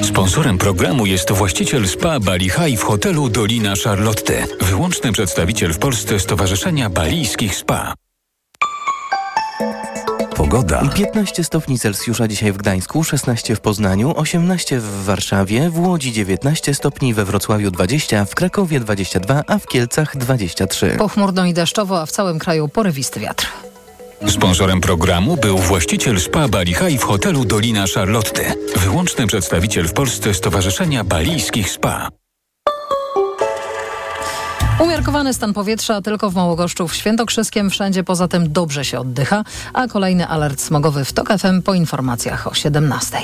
Sponsorem programu jest właściciel spa Bali High w hotelu Dolina Charlotte. Wyłączny przedstawiciel w Polsce Stowarzyszenia Balijskich Spa. Pogoda. 15 stopni Celsjusza dzisiaj w Gdańsku, 16 w Poznaniu, 18 w Warszawie, w Łodzi 19 stopni, we Wrocławiu 20, w Krakowie 22, a w Kielcach 23. Pochmurno i deszczowo, a w całym kraju porywisty wiatr. Sponsorem programu był właściciel spa Bali High w hotelu Dolina Charlotte. Wyłączny przedstawiciel w Polsce Stowarzyszenia Balijskich Spa. Umiarkowany stan powietrza tylko w Małogoszczu, w Świętokrzyskiem, wszędzie poza tym dobrze się oddycha, a kolejny alert smogowy w TOK FM po informacjach o 17.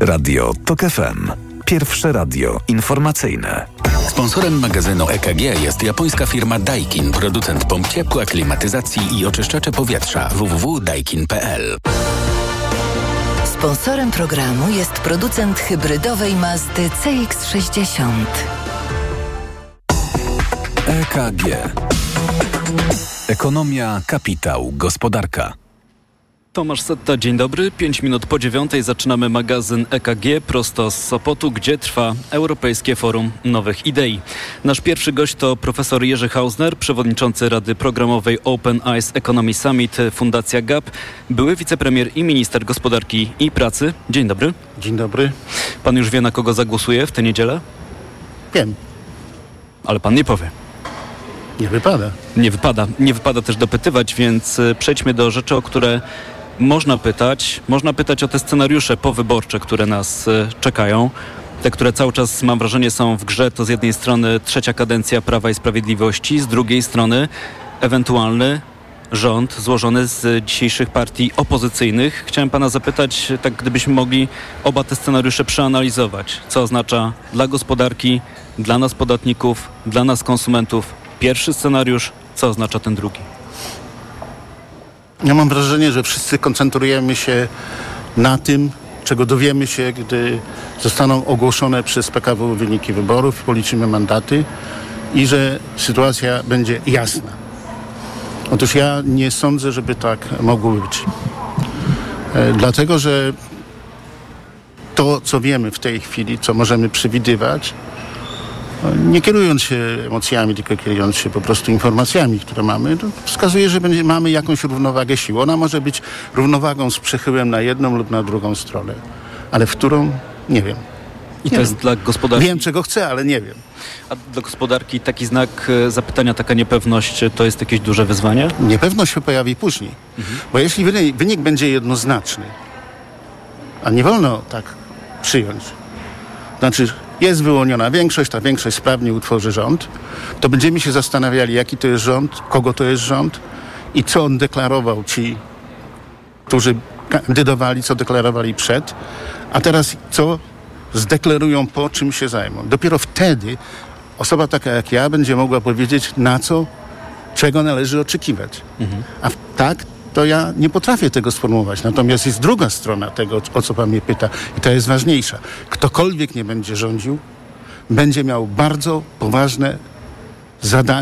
Radio TOK FM. Pierwsze radio informacyjne. Sponsorem magazynu EKG jest japońska firma Daikin, producent pomp ciepła, klimatyzacji i oczyszczacze powietrza www.daikin.pl. Sponsorem programu jest producent hybrydowej Mazdy CX-60. EKG. Ekonomia, kapitał, gospodarka. Tomasz Setta, dzień dobry. Pięć minut po dziewiątej zaczynamy magazyn EKG prosto z Sopotu, gdzie trwa Europejskie Forum Nowych Idei. Nasz pierwszy gość to profesor Jerzy Hausner, przewodniczący Rady Programowej Open Eyes Economy Summit Fundacja GAP, były wicepremier i minister gospodarki i pracy. Dzień dobry. Dzień dobry. Pan już wie, na kogo zagłosuje w tę niedzielę? Wiem. Ale pan nie powie. Nie wypada. Nie wypada. Nie wypada też dopytywać, więc y, przejdźmy do rzeczy, o które można pytać. Można pytać o te scenariusze powyborcze, które nas y, czekają. Te, które cały czas, mam wrażenie, są w grze. To z jednej strony trzecia kadencja Prawa i Sprawiedliwości, z drugiej strony ewentualny rząd złożony z dzisiejszych partii opozycyjnych. Chciałem pana zapytać, tak gdybyśmy mogli oba te scenariusze przeanalizować. Co oznacza dla gospodarki, dla nas podatników, dla nas konsumentów pierwszy scenariusz, co oznacza ten drugi? Ja mam wrażenie, że wszyscy koncentrujemy się na tym, czego dowiemy się, gdy zostaną ogłoszone przez PKW wyniki wyborów, policzymy mandaty i że sytuacja będzie jasna. Otóż ja nie sądzę, żeby tak mogło być. E, dlatego, że to, co wiemy w tej chwili, co możemy przewidywać, nie kierując się emocjami, tylko kierując się po prostu informacjami, które mamy, to wskazuje, że będzie, mamy jakąś równowagę sił. Ona może być równowagą z przechyłem na jedną lub na drugą stronę, ale w którą nie wiem. I Nie to jest wiem. dla gospodarki. Wiem, czego chcę, ale nie wiem. A dla gospodarki taki znak e, zapytania, taka niepewność to jest jakieś duże wyzwanie? Niepewność się pojawi później. Bo jeśli wynik, wynik będzie jednoznaczny, a nie wolno tak przyjąć, znaczy jest wyłoniona większość, ta większość sprawnie utworzy rząd, to będziemy się zastanawiali, jaki to jest rząd, kogo to jest rząd i co on deklarował ci, którzy kandydowali, co deklarowali przed, a teraz co zdeklarują po, czym się zajmą. Dopiero wtedy osoba taka jak ja będzie mogła powiedzieć, na co, czego należy oczekiwać. A w, tak, to ja nie potrafię tego sformułować. Natomiast jest druga strona tego, o co pan mnie pyta i ta jest ważniejsza. Ktokolwiek nie będzie rządził, będzie miał bardzo poważne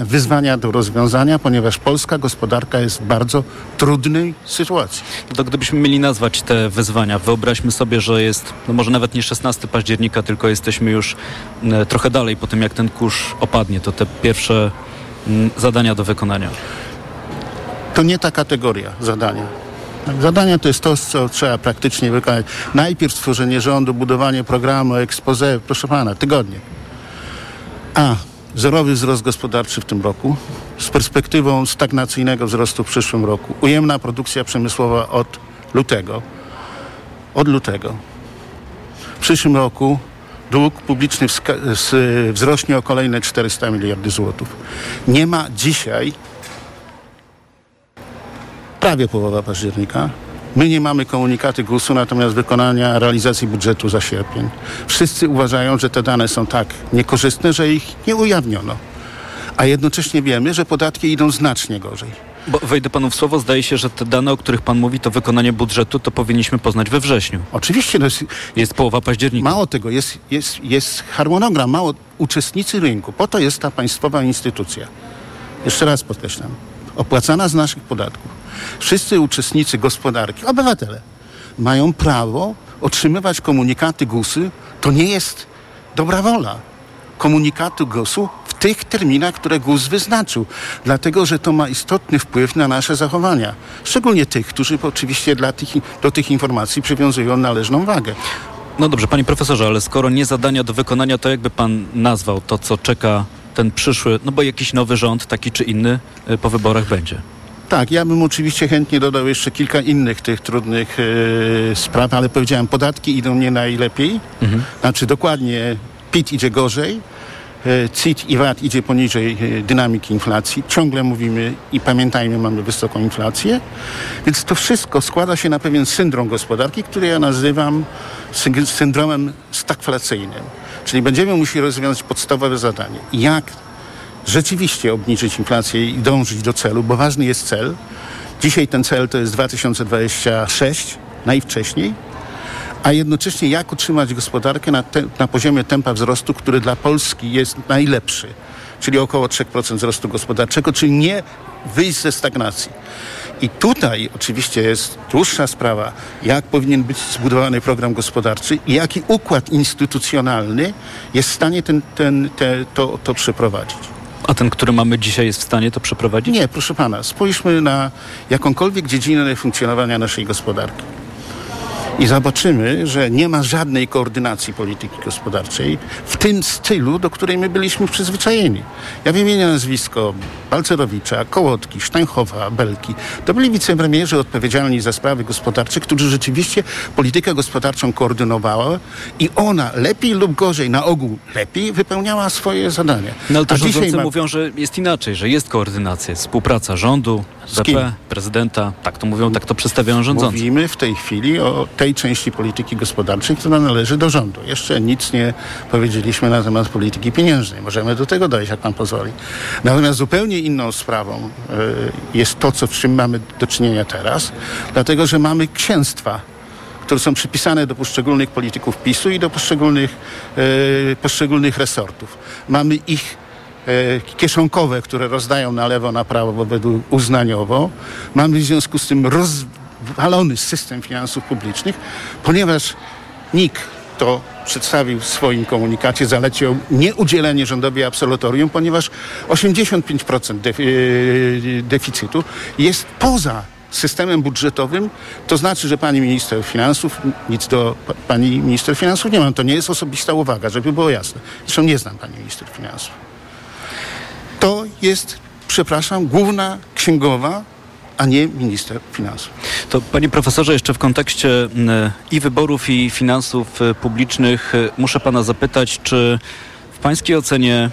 wyzwania do rozwiązania, ponieważ polska gospodarka jest w bardzo trudnej sytuacji. To gdybyśmy mieli nazwać te wyzwania, wyobraźmy sobie, że jest, no może nawet nie 16 października, tylko jesteśmy już e, trochę dalej po tym, jak ten kurz opadnie. To te pierwsze mm, zadania do wykonania. To nie ta kategoria zadania. Zadania to jest to, co trzeba praktycznie wykonać. Najpierw stworzenie rządu, budowanie programu, expose, proszę pana, tygodnie. A zerowy wzrost gospodarczy w tym roku z perspektywą stagnacyjnego wzrostu w przyszłym roku. Ujemna produkcja przemysłowa od lutego. Od lutego. W przyszłym roku dług publiczny wzrośnie o kolejne 400 miliardy złotych. Nie ma dzisiaj prawie połowa października. My nie mamy komunikaty GUS-u, natomiast wykonania realizacji budżetu za sierpień. Wszyscy uważają, że te dane są tak niekorzystne, że ich nie ujawniono. A jednocześnie wiemy, że podatki idą znacznie gorzej. Bo wejdę panu w słowo, zdaje się, że te dane, o których pan mówi, to wykonanie budżetu, to powinniśmy poznać we wrześniu. Oczywiście, no jest, Jest połowa października. mało tego, jest, jest, jest harmonogram, mało uczestnicy rynku. Po to jest ta państwowa instytucja. Jeszcze raz podkreślam. Opłacana z naszych podatków. Wszyscy uczestnicy gospodarki, obywatele, mają prawo otrzymywać komunikaty GUS-y To nie jest dobra wola komunikatu GUS-u w tych terminach, które GUS wyznaczył, dlatego że to ma istotny wpływ na nasze zachowania. Szczególnie tych, którzy oczywiście dla tych, do tych informacji przywiązują należną wagę. No dobrze, panie profesorze, ale skoro nie zadania do wykonania, to jakby pan nazwał to, co czeka ten przyszły, no bo jakiś nowy rząd, taki czy inny, y, po wyborach będzie? Tak, ja bym oczywiście chętnie dodał jeszcze kilka innych tych trudnych e, spraw, ale powiedziałem, podatki idą nie najlepiej. Znaczy dokładnie PIT idzie gorzej, e, CIT i VAT idzie poniżej e, dynamiki inflacji. Ciągle mówimy i pamiętajmy, mamy wysoką inflację. Więc to wszystko składa się na pewien syndrom gospodarki, który ja nazywam syn- syndromem stagflacyjnym. Czyli będziemy musieli rozwiązać podstawowe zadanie. Jak rzeczywiście obniżyć inflację i dążyć do celu, bo ważny jest cel. Dzisiaj ten cel to jest 2026, najwcześniej, a jednocześnie jak utrzymać gospodarkę na, te, na poziomie tempa wzrostu, który dla Polski jest najlepszy, czyli około 3% wzrostu gospodarczego, czyli nie wyjść ze stagnacji. I tutaj oczywiście jest dłuższa sprawa, jak powinien być zbudowany program gospodarczy i jaki układ instytucjonalny jest w stanie ten, ten, te, to, to przeprowadzić. A ten, który mamy dzisiaj, jest w stanie to przeprowadzić? Nie, proszę pana, spójrzmy na jakąkolwiek dziedzinę funkcjonowania naszej gospodarki. I zobaczymy, że nie ma żadnej koordynacji polityki gospodarczej w tym stylu, do której my byliśmy przyzwyczajeni. Ja wymienię nazwisko Balcerowicza, Kołotki, Steinhofa, Belki. To byli wicepremierzy odpowiedzialni za sprawy gospodarcze, którzy rzeczywiście politykę gospodarczą koordynowała i ona lepiej lub gorzej, na ogół lepiej, wypełniała swoje zadania. No ale też rządzący ma- mówią, że jest inaczej, że jest koordynacja, współpraca rządu? BP, prezydenta. Tak to mówią, tak to przedstawiają rządzący. Mówimy w tej chwili o tej części polityki gospodarczej, która należy do rządu. Jeszcze nic nie powiedzieliśmy na temat polityki pieniężnej. Możemy do tego dojść, jak pan pozwoli. Natomiast zupełnie inną sprawą y, jest to, co, z czym mamy do czynienia teraz, dlatego że mamy księstwa które są przypisane do poszczególnych polityków PiSu i do poszczególnych, e, poszczególnych resortów. Mamy ich e, kieszonkowe, które rozdają na lewo, na prawo według uznaniowo. Mamy w związku z tym rozwalony system finansów publicznych, ponieważ NIK to przedstawił w swoim komunikacie, zalecił nieudzielenie rządowi absolutorium, ponieważ 85% defi- e, deficytu jest poza systemem budżetowym, to znaczy, że pani minister finansów, nic do pa- pani minister finansów nie mam. To nie jest osobista uwaga, żeby było jasne. Zresztą nie znam pani minister finansów. To jest, przepraszam, główna księgowa, a nie minister finansów. To panie profesorze, jeszcze w kontekście m, i wyborów, i finansów e, publicznych e, muszę pana zapytać, czy w pańskiej ocenie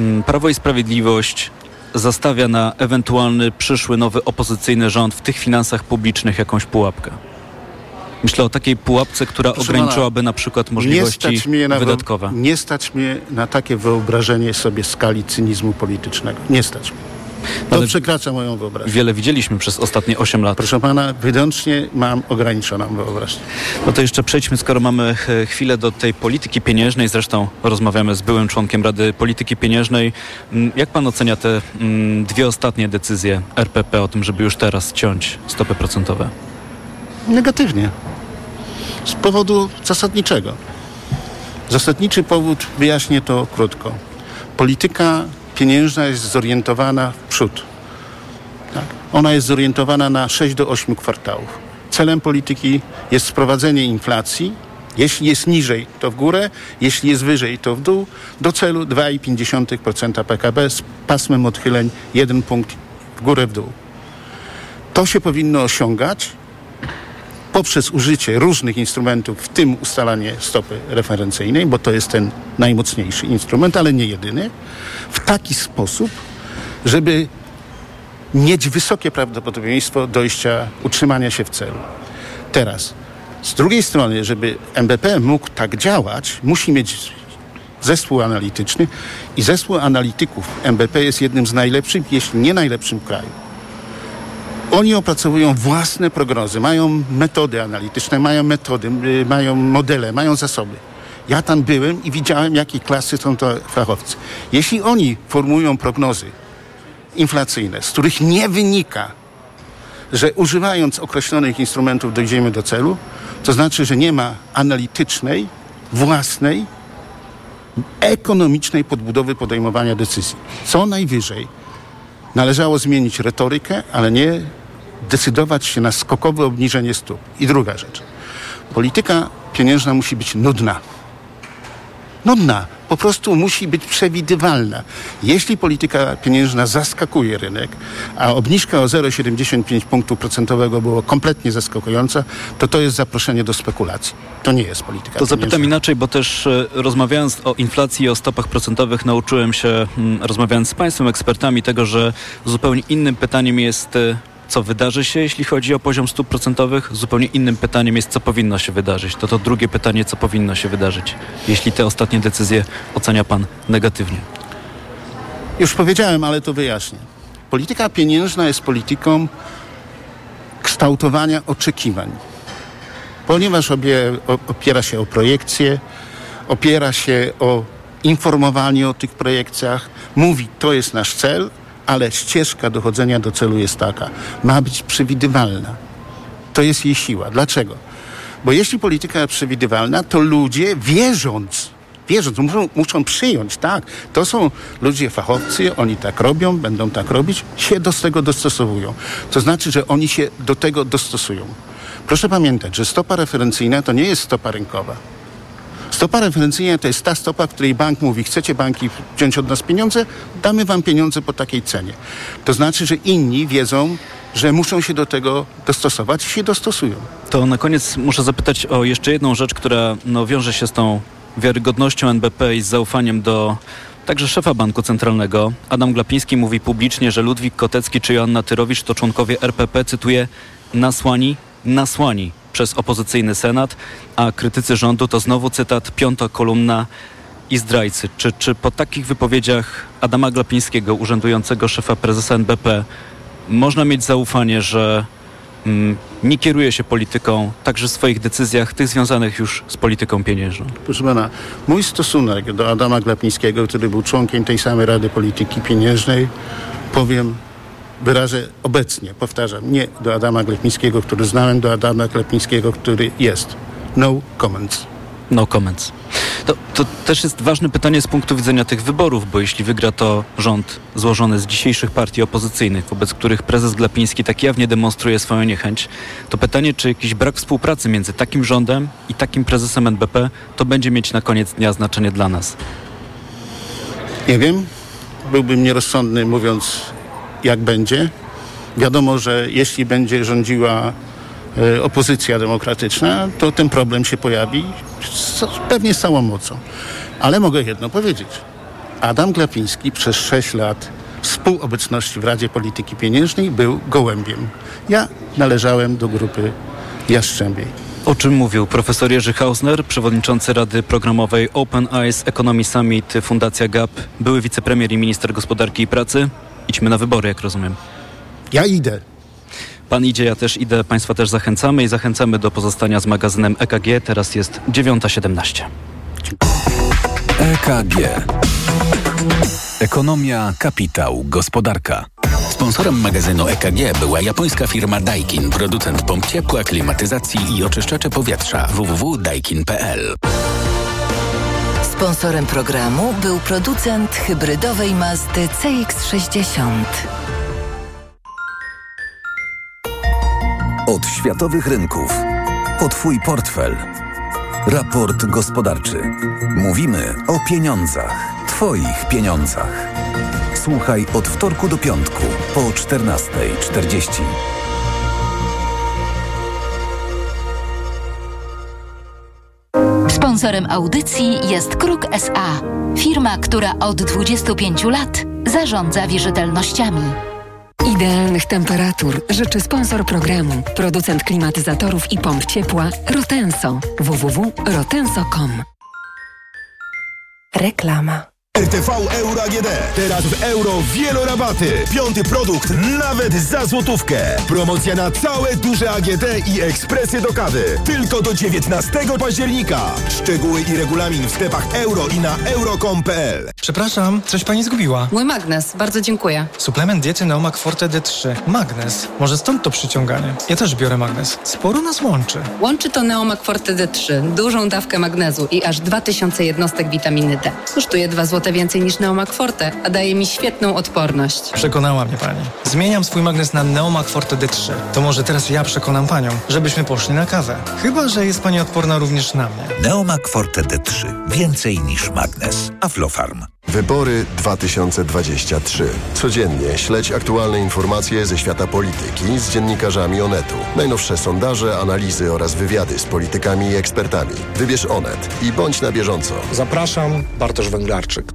m, Prawo i Sprawiedliwość zastawia na ewentualny przyszły nowy opozycyjny rząd w tych finansach publicznych jakąś pułapkę? Myślę o takiej pułapce, która Proszę ograniczyłaby na przykład Nie możliwości stać, mnie na, wydatkowe. nie stać mnie na takie wyobrażenie sobie skali cynizmu politycznego. Nie stać mnie. To Ale- przekracza moją wyobraźnię. Wiele widzieliśmy przez ostatnie 8 lat. Proszę pana, wyłącznie mam ograniczoną wyobraźnię. No to jeszcze przejdźmy, skoro mamy e, chwilę do tej polityki pieniężnej. Zresztą rozmawiamy z byłym członkiem Rady Polityki Pieniężnej. Mm, Jak pan ocenia te mm, dwie ostatnie decyzje RPP o tym, żeby już teraz ciąć stopy procentowe? Negatywnie. Z powodu zasadniczego. Zasadniczy powód, wyjaśnię to krótko. Polityka pieniężna jest zorientowana w przód. Tak? Ona jest zorientowana na 6 do 8 kwartałów. Celem polityki jest sprowadzenie inflacji. Jeśli jest niżej, to w górę, jeśli jest wyżej, to w dół, do celu 2,5% PKB z pasmem odchyleń 1 punkt w górę, w dół. To się powinno osiągać poprzez użycie różnych instrumentów, w tym ustalanie stopy referencyjnej, bo to jest ten najmocniejszy instrument, ale nie jedyny, w taki sposób, żeby mieć wysokie prawdopodobieństwo dojścia, utrzymania się w celu. Teraz, z drugiej strony, żeby MBP mógł tak działać, musi mieć zespół analityczny i zespół analityków MBP jest jednym z najlepszych, jeśli nie najlepszym kraju. Oni opracowują własne prognozy, mają metody analityczne, mają metody, y, mają modele, mają zasoby. Ja tam byłem i widziałem, jakiej klasy są to fachowcy. Jeśli oni formułują prognozy inflacyjne, z których nie wynika, że używając określonych instrumentów dojdziemy do celu, to znaczy, że nie ma analitycznej własnej, ekonomicznej podbudowy podejmowania decyzji. Co najwyżej należało zmienić retorykę, ale nie decydować się na skokowe obniżenie stóp. I druga rzecz. Polityka pieniężna musi być nudna. Nudna. Po prostu musi być przewidywalna. Jeśli polityka pieniężna zaskakuje rynek, a obniżka o 0,75 punktu procentowego było kompletnie zaskakująca, to to jest zaproszenie do spekulacji. To nie jest polityka To pieniężna. zapytam inaczej, bo też e, rozmawiając o inflacji i o stopach procentowych nauczyłem się, mm, rozmawiając z Państwem ekspertami, tego, że zupełnie innym pytaniem jest e, co wydarzy się, jeśli chodzi o poziom stóp procentowych. Zupełnie innym pytaniem jest, co powinno się wydarzyć. To to drugie pytanie, co powinno się wydarzyć, jeśli te ostatnie decyzje ocenia Pan negatywnie. Już powiedziałem, ale to wyjaśnię. Polityka pieniężna jest polityką kształtowania oczekiwań. Ponieważ obie, opiera się o projekcje, opiera się o informowanie o tych projekcjach, mówi to jest nasz cel, ale ścieżka dochodzenia do celu jest taka. Ma być przewidywalna. To jest jej siła. Dlaczego? Bo jeśli polityka jest przewidywalna, to ludzie wierząc, wierząc, muszą, muszą przyjąć, tak, to są ludzie fachowcy, oni tak robią, będą tak robić, się do tego dostosowują. To znaczy, że oni się do tego dostosują. Proszę pamiętać, że stopa referencyjna to nie jest stopa rynkowa. Stopa referencyjna to jest ta stopa, której bank mówi, chcecie banki wziąć od nas pieniądze, damy wam pieniądze po takiej cenie. To znaczy, że inni wiedzą, że muszą się do tego dostosować i się dostosują. To na koniec muszę zapytać o jeszcze jedną rzecz, która no, wiąże się z tą wiarygodnością NBP i z zaufaniem do także szefa Banku Centralnego. Adam Glapiński mówi publicznie, że Ludwik Kotecki czy Joanna Tyrowicz to członkowie RPP, cytuję, nasłani, nasłani przez opozycyjny Senat, a krytycy rządu to znowu cytat, piąta kolumna i zdrajcy. Czy, czy po takich wypowiedziach Adama Glapińskiego, urzędującego szefa prezesa NBP, można mieć zaufanie, że mm, nie kieruje się polityką także w swoich decyzjach, tych związanych już z polityką pieniężną? Proszę pana, mój stosunek do Adama Glapińskiego, który był członkiem tej samej Rady Polityki Pieniężnej, powiem, wyrażę obecnie, powtarzam, nie do Adama Glapińskiego, który znałem, do Adama Glapińskiego, który jest. No comments. No comments. To, to też jest ważne pytanie z punktu widzenia tych wyborów, bo jeśli wygra to rząd złożony z dzisiejszych partii opozycyjnych, wobec których prezes Glapiński tak jawnie demonstruje swoją niechęć, to pytanie, czy jakiś brak współpracy między takim rządem i takim prezesem NBP, to będzie mieć na koniec dnia znaczenie dla nas. Nie wiem, byłbym nierozsądny mówiąc, jak będzie. Wiadomo, że jeśli będzie rządziła e, opozycja demokratyczna, to ten problem się pojawi pewnie z całą mocą. Ale mogę jedno powiedzieć. Adam Glapiński przez 6 lat współobecności w Radzie Polityki Pieniężnej był gołębiem. Ja należałem do grupy Jastrzębiej. O czym mówił profesor Jerzy Hausner, przewodniczący Rady Programowej Open Eyes Economy Summit Fundacja GAP, były wicepremier i minister gospodarki i pracy. Idźmy na wybory, jak rozumiem. Ja idę. Pan idzie, ja też idę, Państwa też zachęcamy i zachęcamy do pozostania z magazynem EKG. Teraz jest 9.17. EKG. Ekonomia, kapitał, gospodarka. Sponsorem magazynu EKG była japońska firma Daikin, producent pomp ciepła, klimatyzacji i oczyszczacze powietrza www.daikin.pl. Sponsorem programu był producent hybrydowej Mazdy CX-60. Od światowych rynków. O Twój portfel. Raport gospodarczy. Mówimy o pieniądzach. Twoich pieniądzach. Słuchaj od wtorku do piątku po 14.40. Sponsorem audycji jest Kruk SA, firma, która od 25 lat zarządza wierzytelnościami. Idealnych temperatur życzy sponsor programu, producent klimatyzatorów i pomp ciepła Rotenso www.rotenso.com. Reklama. RTV Euro AGD. Teraz w euro wielorabaty. Piąty produkt nawet za złotówkę. Promocja na całe duże AGD i ekspresy do kawy. Tylko do 19 października. Szczegóły i regulamin w sklepach euro i na euro.com.pl Przepraszam, coś pani zgubiła. Mój magnes, bardzo dziękuję. Suplement diety Neomak Forte D3. Magnes. Może stąd to przyciąganie. Ja też biorę magnes. Sporo nas łączy. Łączy to Neomak Forte D3, dużą dawkę magnezu i aż 2000 jednostek witaminy D. Kosztuje 2 zł więcej niż Neomak Forte, a daje mi świetną odporność. Przekonała mnie pani. Zmieniam swój magnes na Neomak Forte D3. To może teraz ja przekonam panią, żebyśmy poszli na kawę. Chyba, że jest pani odporna również na mnie. Neomak Forte D3. Więcej niż magnes. Aflofarm. Wybory 2023. Codziennie śledź aktualne informacje ze świata polityki z dziennikarzami Onetu. Najnowsze sondaże, analizy oraz wywiady z politykami i ekspertami. Wybierz Onet i bądź na bieżąco. Zapraszam, Bartosz Węglarczyk.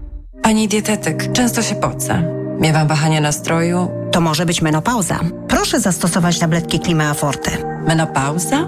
Pani dietetyk, często się pocę. Miewam wahania nastroju. To może być menopauza. Proszę zastosować tabletki Klimea Forte. Menopauza?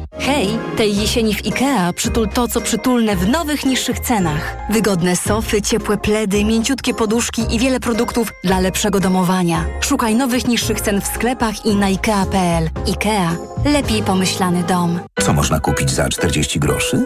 Hej, tej jesieni w IKEA przytul to, co przytulne w nowych, niższych cenach. Wygodne sofy, ciepłe pledy, mięciutkie poduszki i wiele produktów dla lepszego domowania. Szukaj nowych, niższych cen w sklepach i na IKEA.pl. IKEA. Lepiej pomyślany dom. Co można kupić za 40 groszy?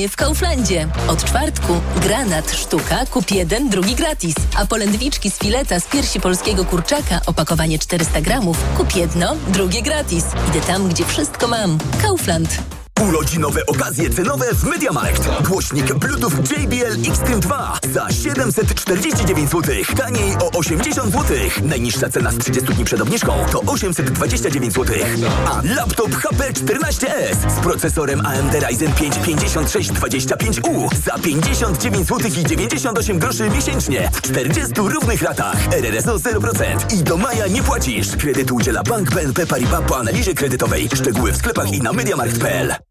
w Kauflandzie. Od czwartku granat sztuka kup jeden, drugi gratis. A polędwiczki z fileta z piersi polskiego kurczaka opakowanie 400 gramów kup jedno, drugie gratis. Idę tam, gdzie wszystko mam. Kaufland. Urodzinowe okazje cenowe w MediaMarkt. Głośnik Bluetooth JBL Xtreme 2 za 749 zł. Taniej o 80 zł. Najniższa cena z 30 dni przed obniżką to 829 zł. A laptop HP 14S z procesorem AMD Ryzen 5 5625U za 59 zł i 98 groszy miesięcznie w 40 równych ratach. RRSO 0% i do maja nie płacisz. Kredytu udziela Bank BNP Paribas po analizie kredytowej. Szczegóły w sklepach i na MediaMarkt.pl.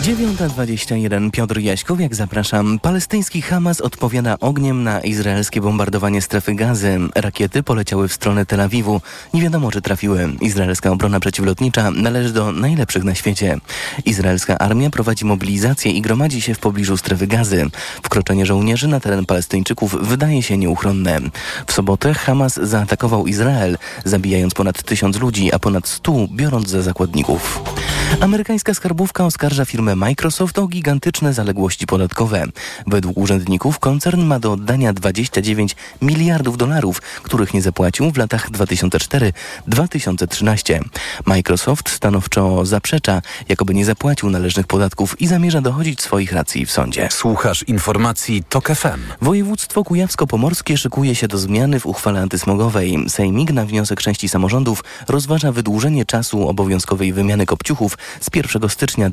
9.21 Piotr Jaśkowiak, zapraszam. Palestyński Hamas odpowiada ogniem na izraelskie bombardowanie strefy gazy. Rakiety poleciały w stronę Tel Awiwu. Nie wiadomo, czy trafiły. Izraelska obrona przeciwlotnicza należy do najlepszych na świecie. Izraelska armia prowadzi mobilizację i gromadzi się w pobliżu strefy gazy. Wkroczenie żołnierzy na teren Palestyńczyków wydaje się nieuchronne. W sobotę Hamas zaatakował Izrael, zabijając ponad tysiąc ludzi, a ponad stu biorąc za zakładników. Amerykańska skarbówka oskarża firmę Microsoft o gigantyczne zaległości podatkowe. Według urzędników koncern ma do oddania 29 miliardów dolarów, których nie zapłacił w latach 2004-2013. Microsoft stanowczo zaprzecza, jakoby nie zapłacił należnych podatków i zamierza dochodzić swoich racji w sądzie. Słuchasz informacji TOK FM. Województwo kujawsko-pomorskie szykuje się do zmiany w uchwale antysmogowej. Sejmik na wniosek części samorządów rozważa wydłużenie czasu obowiązkowej wymiany kopciuchów z 1 stycznia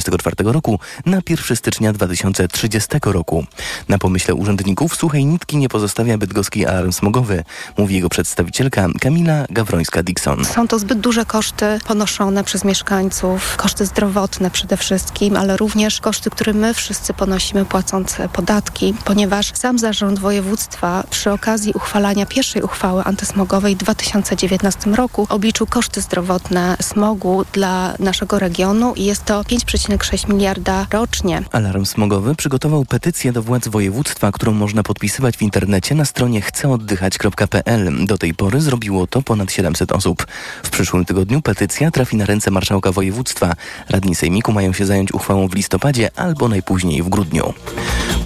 2024 roku na 1 stycznia 2030 roku. Na pomyśle urzędników suchej nitki nie pozostawia bydgoski alarm smogowy, mówi jego przedstawicielka Kamila Gawrońska-Dixon. Są to zbyt duże koszty ponoszone przez mieszkańców, koszty zdrowotne przede wszystkim, ale również koszty, które my wszyscy ponosimy płacąc podatki, ponieważ sam zarząd województwa przy okazji uchwalania pierwszej uchwały antysmogowej w 2019 roku obliczył koszty zdrowotne smogu dla naszego regionu i jest to 5,5 2,6 miliarda rocznie. Alarm smogowy przygotował petycję do władz województwa, którą można podpisywać w internecie na stronie chceoddychać.pl. Do tej pory zrobiło to ponad 700 osób. W przyszłym tygodniu petycja trafi na ręce marszałka województwa. Radni sejmiku mają się zająć uchwałą w listopadzie albo najpóźniej w grudniu.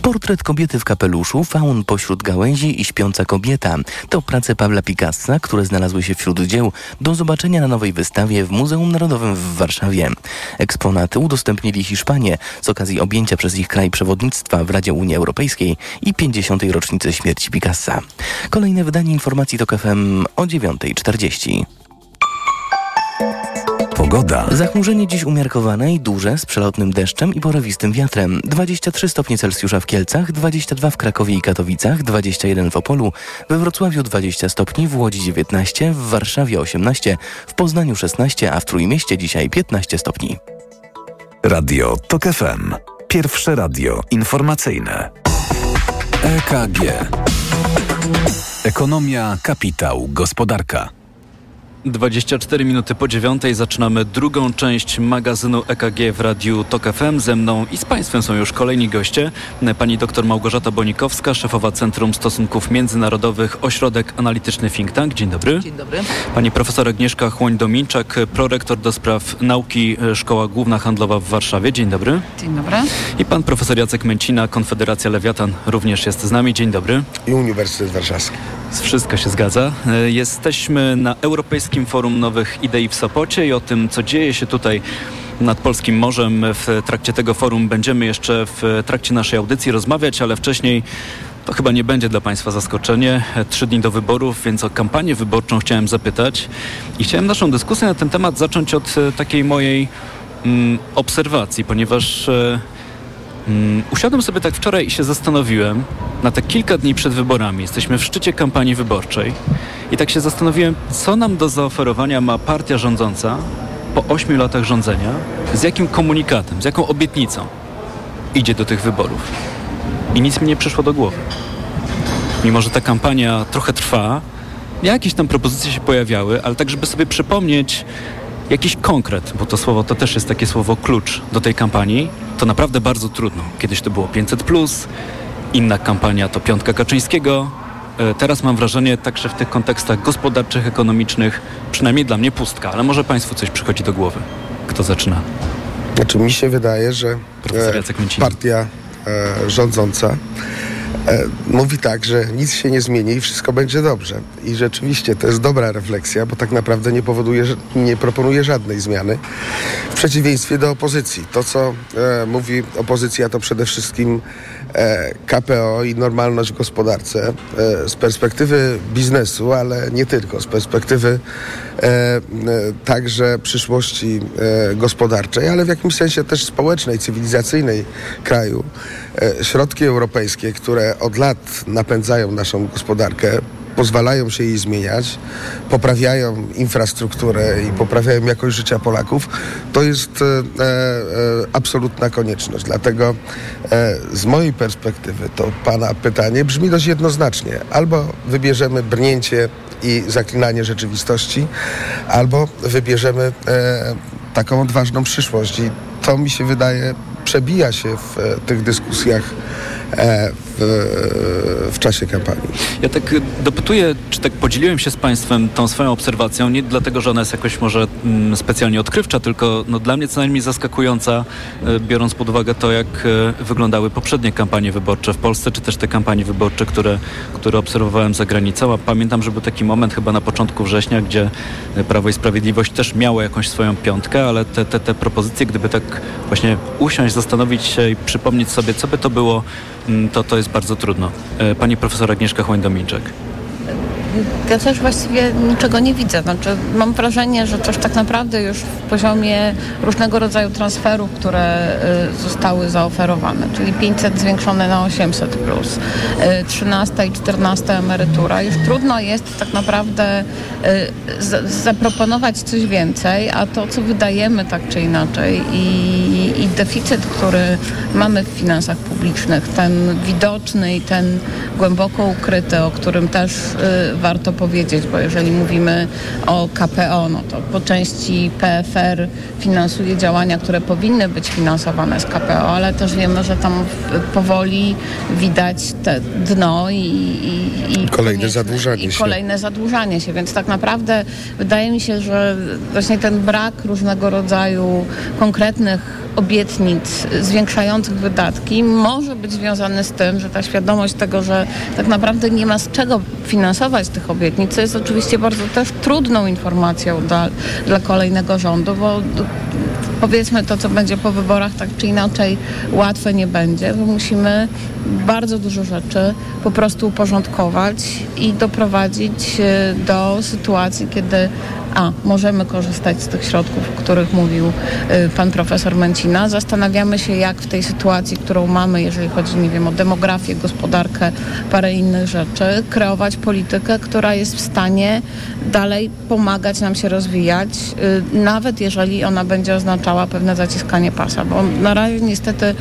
Portret kobiety w kapeluszu, faun pośród gałęzi i śpiąca kobieta. To prace Pawła Picassa, które znalazły się wśród dzieł do zobaczenia na nowej wystawie w Muzeum Narodowym w Warszawie. Eksponaty udostępnili Hiszpanie z okazji objęcia przez ich kraj przewodnictwa w Radzie Unii Europejskiej i 50. rocznicy śmierci Picassa. Kolejne wydanie informacji to KFM o 9.40. Pogoda. Zachmurzenie dziś umiarkowane i duże z przelotnym deszczem i porywistym wiatrem. 23 stopnie Celsjusza w Kielcach, 22 w Krakowie i Katowicach, 21 w Opolu, we Wrocławiu 20 stopni, w Łodzi 19, w Warszawie 18, w Poznaniu 16, a w Trójmieście dzisiaj 15 stopni. Radio TOK FM. Pierwsze radio informacyjne. EKG. Ekonomia, kapitał, gospodarka. 24 minuty po dziewiątej zaczynamy drugą część magazynu EKG w Radiu TOK FM. Ze mną i z Państwem są już kolejni goście. Pani dr Małgorzata Bonikowska, szefowa Centrum Stosunków Międzynarodowych, Ośrodek Analityczny Think Tank. Dzień dobry. Dzień dobry. Pani profesor Agnieszka Chłoń-Dominczak, prorektor do spraw nauki Szkoła Główna Handlowa w Warszawie. Dzień dobry. Dzień dobry. I pan profesor Jacek Męcina, Konfederacja Lewiatan również jest z nami. Dzień dobry. I Uniwersytet Warszawski. Wszystko się zgadza. Jesteśmy na Europejskim Forum Nowych Idei w Sopocie i o tym, co dzieje się tutaj nad Polskim Morzem w trakcie tego forum będziemy jeszcze w trakcie naszej audycji rozmawiać, ale wcześniej to chyba nie będzie dla Państwa zaskoczenie. Trzy dni do wyborów, więc o kampanię wyborczą chciałem zapytać i chciałem naszą dyskusję na ten temat zacząć od takiej mojej mm, obserwacji, ponieważ e, mm, usiadłem sobie tak wczoraj i się zastanowiłem na te kilka dni przed wyborami. Jesteśmy w szczycie kampanii wyborczej i tak się zastanowiłem, co nam do zaoferowania ma partia rządząca po ośmiu latach rządzenia, z jakim komunikatem, z jaką obietnicą idzie do tych wyborów. I nic mi nie przyszło do głowy. Mimo, że ta kampania trochę trwa, jakieś tam propozycje się pojawiały, ale tak, żeby sobie przypomnieć jakiś konkret, bo to słowo to też jest takie słowo klucz do tej kampanii, to naprawdę bardzo trudno. Kiedyś to było 500, inna kampania to Piątka Kaczyńskiego, teraz mam wrażenie, także w tych kontekstach gospodarczych, ekonomicznych, przynajmniej dla mnie pustka, ale może Państwu coś przychodzi do głowy. Kto zaczyna? Znaczy mi się wydaje, że e, partia e, rządząca e, mówi tak, że nic się nie zmieni i wszystko będzie dobrze. I rzeczywiście to jest dobra refleksja, bo tak naprawdę nie powoduje, nie proponuje żadnej zmiany. W przeciwieństwie do opozycji. To, co e, mówi opozycja, to przede wszystkim e, KPO i normalność w gospodarce. E, z perspektywy biznesu, ale nie tylko, z perspektywy także przyszłości gospodarczej, ale w jakimś sensie też społecznej, cywilizacyjnej kraju. Środki europejskie, które od lat napędzają naszą gospodarkę, pozwalają się jej zmieniać, poprawiają infrastrukturę i poprawiają jakość życia Polaków, to jest e, e, absolutna konieczność. Dlatego e, z mojej perspektywy to Pana pytanie brzmi dość jednoznacznie. Albo wybierzemy brnięcie i zaklinanie rzeczywistości, albo wybierzemy e, taką odważną przyszłość. I to mi się wydaje przebija się w e, tych dyskusjach e, w, czasie kampanii. Ja tak dopytuję, czy tak podzieliłem się z Państwem tą swoją obserwacją, nie dlatego, że ona jest jakoś może mm, specjalnie odkrywcza, tylko no, dla mnie co najmniej zaskakująca, e, biorąc pod uwagę to, jak e, wyglądały poprzednie kampanie wyborcze w Polsce, czy też te kampanie wyborcze, które, które obserwowałem za granicą. A pamiętam, że był taki moment chyba na początku września, gdzie Prawo i Sprawiedliwość też miało jakąś swoją piątkę, ale te, te, te propozycje, gdyby tak właśnie usiąść, zastanowić się i przypomnieć sobie, co by to było, mm, to to jest bardzo trudno. E, pani profesor Agnieszka Chłoń-Dominczek. Ja też właściwie niczego nie widzę. Znaczy, mam wrażenie, że też tak naprawdę już w poziomie różnego rodzaju transferów, które y, zostały zaoferowane, czyli 500 zwiększone na 800 plus, 13 i 14 emerytura, już trudno jest tak naprawdę zaproponować coś więcej, a to, co wydajemy tak czy inaczej i, i deficyt, który mamy w finansach publicznych, ten widoczny i ten głęboko ukryty, o którym też y, warto powiedzieć, bo jeżeli mówimy o KPO, no to po części PFR finansuje działania, które powinny być finansowane z KPO, ale też wiemy, że tam powoli widać te dno i, i, i kolejne zadłużanie i się. kolejne zadłużanie się, więc tak naprawdę wydaje mi się, że właśnie ten brak różnego rodzaju konkretnych obietnic zwiększających wydatki może być związany z tym, że ta świadomość tego, że tak naprawdę nie ma z czego finansować tych obietnic, jest oczywiście bardzo też trudną informacją dla, dla kolejnego rządu, bo powiedzmy to, co będzie po wyborach, tak czy inaczej łatwe nie będzie. My musimy bardzo dużo rzeczy po prostu uporządkować i doprowadzić e, do sytuacji, kiedy a, możemy korzystać z tych środków, o których mówił y, pan profesor Męcina. Zastanawiamy się, jak w tej sytuacji, którą mamy, jeżeli chodzi, nie wiem, o demografię, gospodarkę, parę innych rzeczy, kreować politykę, która jest w stanie dalej pomagać nam się rozwijać, y, nawet jeżeli ona będzie oznaczała pewne zaciskanie pasa, bo na razie niestety y,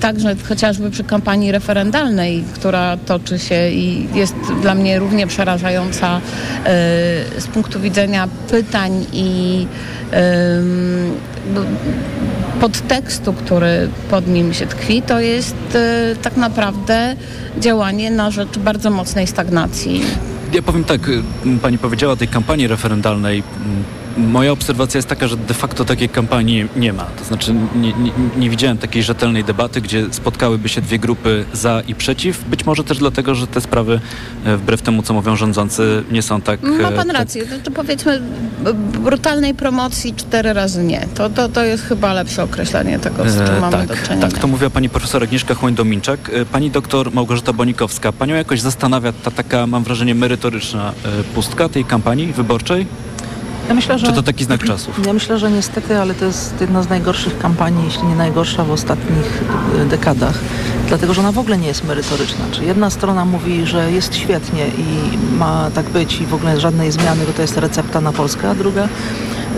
także chociażby przy kampanii referendalnej, która toczy się i jest dla mnie równie przerażająca z punktu widzenia pytań i podtekstu, który pod nim się tkwi, to jest y, tak naprawdę działanie na rzecz bardzo mocnej stagnacji. Ja powiem tak, pani powiedziała o tej kampanii referendalnej. Moja obserwacja jest taka, że de facto takiej kampanii nie ma. To znaczy nie, nie, nie, widziałem takiej rzetelnej debaty, gdzie spotkałyby się dwie grupy za i przeciw. Być może też dlatego, że te sprawy, e, wbrew temu, co mówią rządzący, nie są tak... Ma e, pan tak... rację. To, to powiedzmy brutalnej promocji cztery razy nie. To, to, to jest chyba lepsze określenie tego, z czym e, mamy tak, do czynienia. Tak, to mówiła pani profesor Agnieszka Chłoń-Dominczak. Pani doktor Małgorzata Bonikowska. Panią jakoś zastanawia ta taka, mam wrażenie, merytoryczna pustka tej kampanii wyborczej? Ja myślę, że, Czy to taki znak czasów? Ja myślę, że niestety, ale to jest jedna z najgorszych kampanii, jeśli nie najgorsza w ostatnich e, dekadach, dlatego że ona w ogóle nie jest merytoryczna. Czy jedna strona mówi, że jest świetnie i ma tak być i w ogóle żadnej zmiany, bo to jest recepta na Polskę, a druga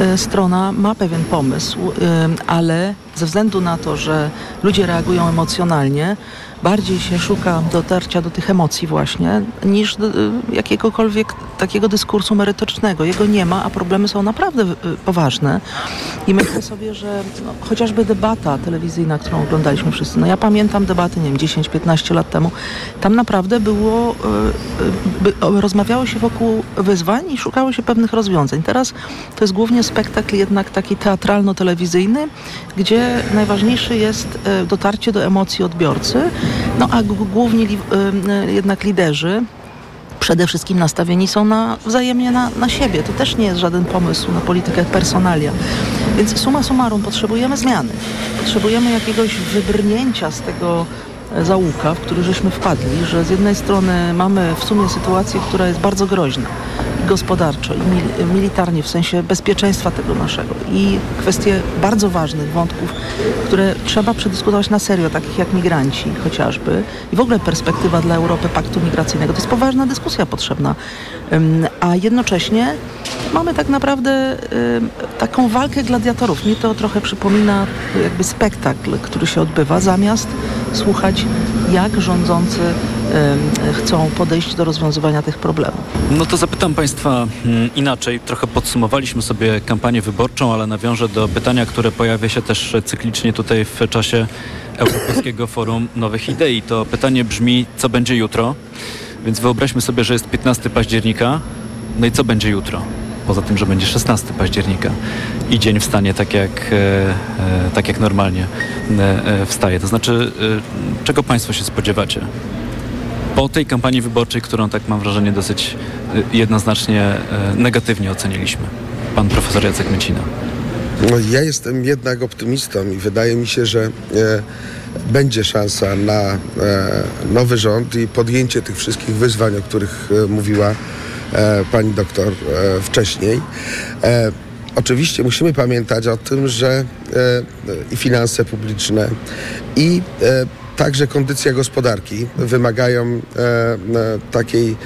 e, strona ma pewien pomysł, e, ale ze względu na to, że ludzie reagują emocjonalnie, bardziej się szuka dotarcia do tych emocji właśnie, niż y, jakiegokolwiek takiego dyskursu merytorycznego. Jego nie ma, a problemy są naprawdę y, poważne. I myślę sobie, że no, chociażby debata telewizyjna, którą oglądaliśmy wszyscy, no ja pamiętam debaty, nie wiem, 10-15 lat temu, tam naprawdę było, y, rozmawiało się wokół wyzwań i szukało się pewnych rozwiązań. Teraz to jest głównie spektakl jednak taki teatralno-telewizyjny, gdzie najważniejszy jest dotarcie do emocji odbiorcy, no a główni li, y, jednak liderzy przede wszystkim nastawieni są na, wzajemnie na, na siebie. To też nie jest żaden pomysł na politykę personalia. Więc suma summarum potrzebujemy zmiany. Potrzebujemy jakiegoś wybrnięcia z tego e, załuka, w który żeśmy wpadli, że z jednej strony mamy w sumie sytuację, która jest bardzo groźna gospodarczo i mil militarnie, w sensie bezpieczeństwa tego naszego i kwestie bardzo ważnych wątków, które trzeba przedyskutować na serio, takich jak migranci chociażby i w ogóle perspektywa dla Europy paktu migracyjnego. To jest poważna dyskusja potrzebna, a jednocześnie mamy tak naprawdę taką walkę gladiatorów. Mi to trochę przypomina jakby spektakl, który się odbywa, zamiast słuchać, jak rządzący chcą podejść do rozwiązywania tych problemów. No to zapytam Państwa mm, inaczej. Trochę podsumowaliśmy sobie kampanię wyborczą, ale nawiążę do pytania, które pojawia się też cyklicznie tutaj w czasie Europejskiego Forum Nowych Idei. To pytanie brzmi, co będzie jutro? Więc wyobraźmy sobie, że jest 15 października. No i co będzie jutro? Poza tym, że będzie 16 października i dzień wstanie tak jak, e, e, tak jak normalnie e, wstaje. To znaczy, czego Państwo się spodziewacie? po tej kampanii wyborczej, którą tak mam wrażenie dosyć jednoznacznie negatywnie oceniliśmy. Pan profesor Jacek Mycina. No, ja jestem jednak optymistą i wydaje mi się, że e, będzie szansa na e, nowy rząd i podjęcie tych wszystkich wyzwań, o których e, mówiła pani doktor wcześniej. Oczywiście musimy pamiętać o tym, że i finanse publiczne, i także kondycja gospodarki wymagają takiej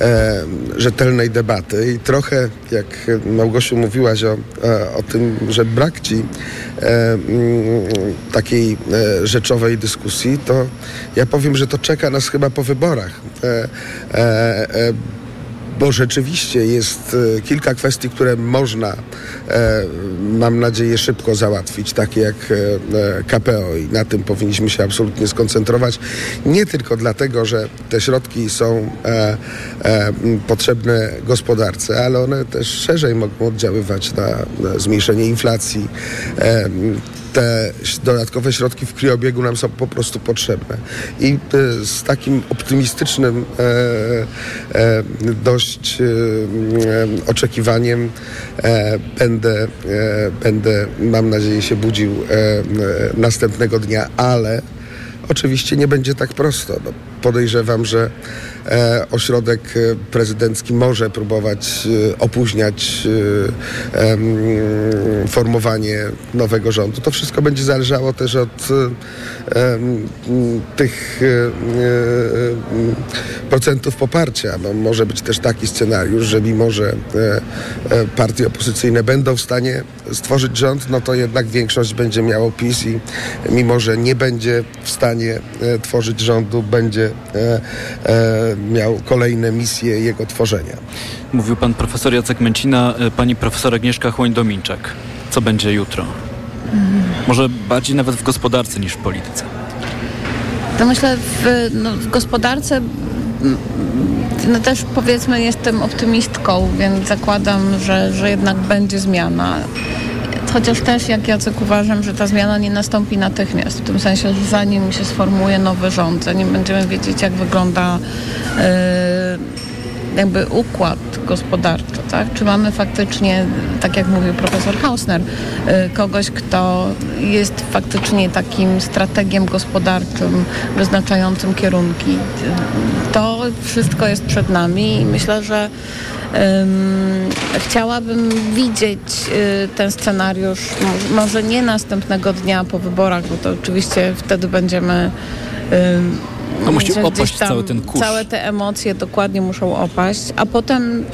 e, rzetelnej debaty i trochę, jak Małgosiu mówiłaś o, e, o tym, że brak ci e, mm, takiej e, rzeczowej dyskusji, to ja powiem, że to czeka nas chyba po wyborach. Bo rzeczywiście jest e, kilka kwestii, które można, e, mam nadzieję, szybko załatwić, takie jak e, KPO i na tym powinniśmy się absolutnie skoncentrować. Nie tylko dlatego, że te środki są potrzebne gospodarce, ale one też szerzej mogą oddziaływać na, na zmniejszenie inflacji. Te dodatkowe środki w kriobiegu nam są po prostu potrzebne. I e, z takim optymistycznym e, e, dość oczekiwaniem będę, będę, mam nadzieję, się budził następnego dnia, ale oczywiście nie będzie tak prosto. No, podejrzewam, że e, ośrodek e, prezydencki może próbować e, opóźniać formowanie nowego rządu. To wszystko będzie zależało też od tych procentów poparcia. No, może być też taki scenariusz, że mimo, że partie opozycyjne będą w stanie stworzyć rząd, no to jednak większość będzie miało PiS i mimo, że nie będzie w stanie tworzyć rządu, będzie e, e, miał kolejne misje jego tworzenia. Mówił pan profesor Jacek Męcina, y, pani profesor Agnieszka Chłoń-Dominczak. Co będzie jutro? Może bardziej nawet w gospodarce niż w polityce. To myślę w, no, w gospodarce no też powiedzmy jestem optymistką, więc zakładam, że, że jednak będzie zmiana. Chociaż też, jak Jacek uważam, że ta zmiana nie nastąpi natychmiast. W tym sensie, że zanim się sformułuje nowy rząd, zanim będziemy wiedzieć, jak wygląda e, jakby układ gospodarczy, tak? Czy mamy faktycznie, tak jak mówił profesor Hausner, y, kogoś, kto jest faktycznie takim strategiem gospodarczym, wyznaczającym kierunki. To wszystko jest przed nami i myślę, że Ym, chciałabym widzieć y, ten scenariusz, mo- może nie następnego dnia po wyborach, bo to oczywiście wtedy będziemy No musi opaść cały ten kurz. Całe te emocje dokładnie muszą opaść, a potem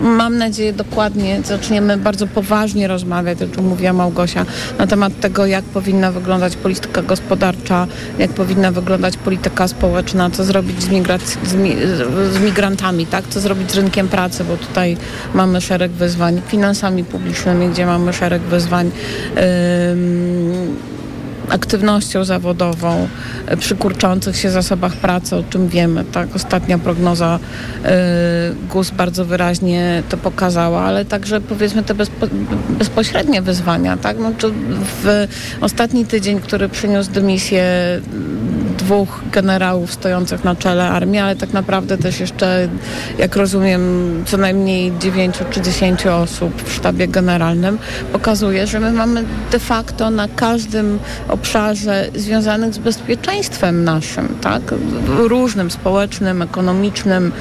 mam nadzieję dokładnie zaczniemy bardzo poważnie rozmawiać, o czym mówiła Małgosia, na temat tego, jak powinna wyglądać polityka gospodarcza, jak powinna wyglądać polityka społeczna, co zrobić z, z, mi- z migrantami, tak? co zrobić z rynkiem pracy, bo tutaj mamy szereg wyzwań, finansami publicznymi, gdzie mamy szereg wyzwań. Ym, aktywnością zawodową, e, przy kurczących się zasobach pracy, o czym wiemy. Tak, ostatnia prognoza y, GUS bardzo wyraźnie to pokazała, ale także powiedzmy te bezpo, bezpośrednie wyzwania. Tak? No, w ostatni tydzień, który przyniósł dymisję dwóch generałów stojących na czele armii, ale tak naprawdę też jeszcze, jak rozumiem, co najmniej dziewięciu czy dziesięciu osób w sztabie generalnym, pokazuje, że my mamy de facto na każdym obszarze związanych z bezpieczeństwem naszym, tak? różnym, społecznym, ekonomicznym,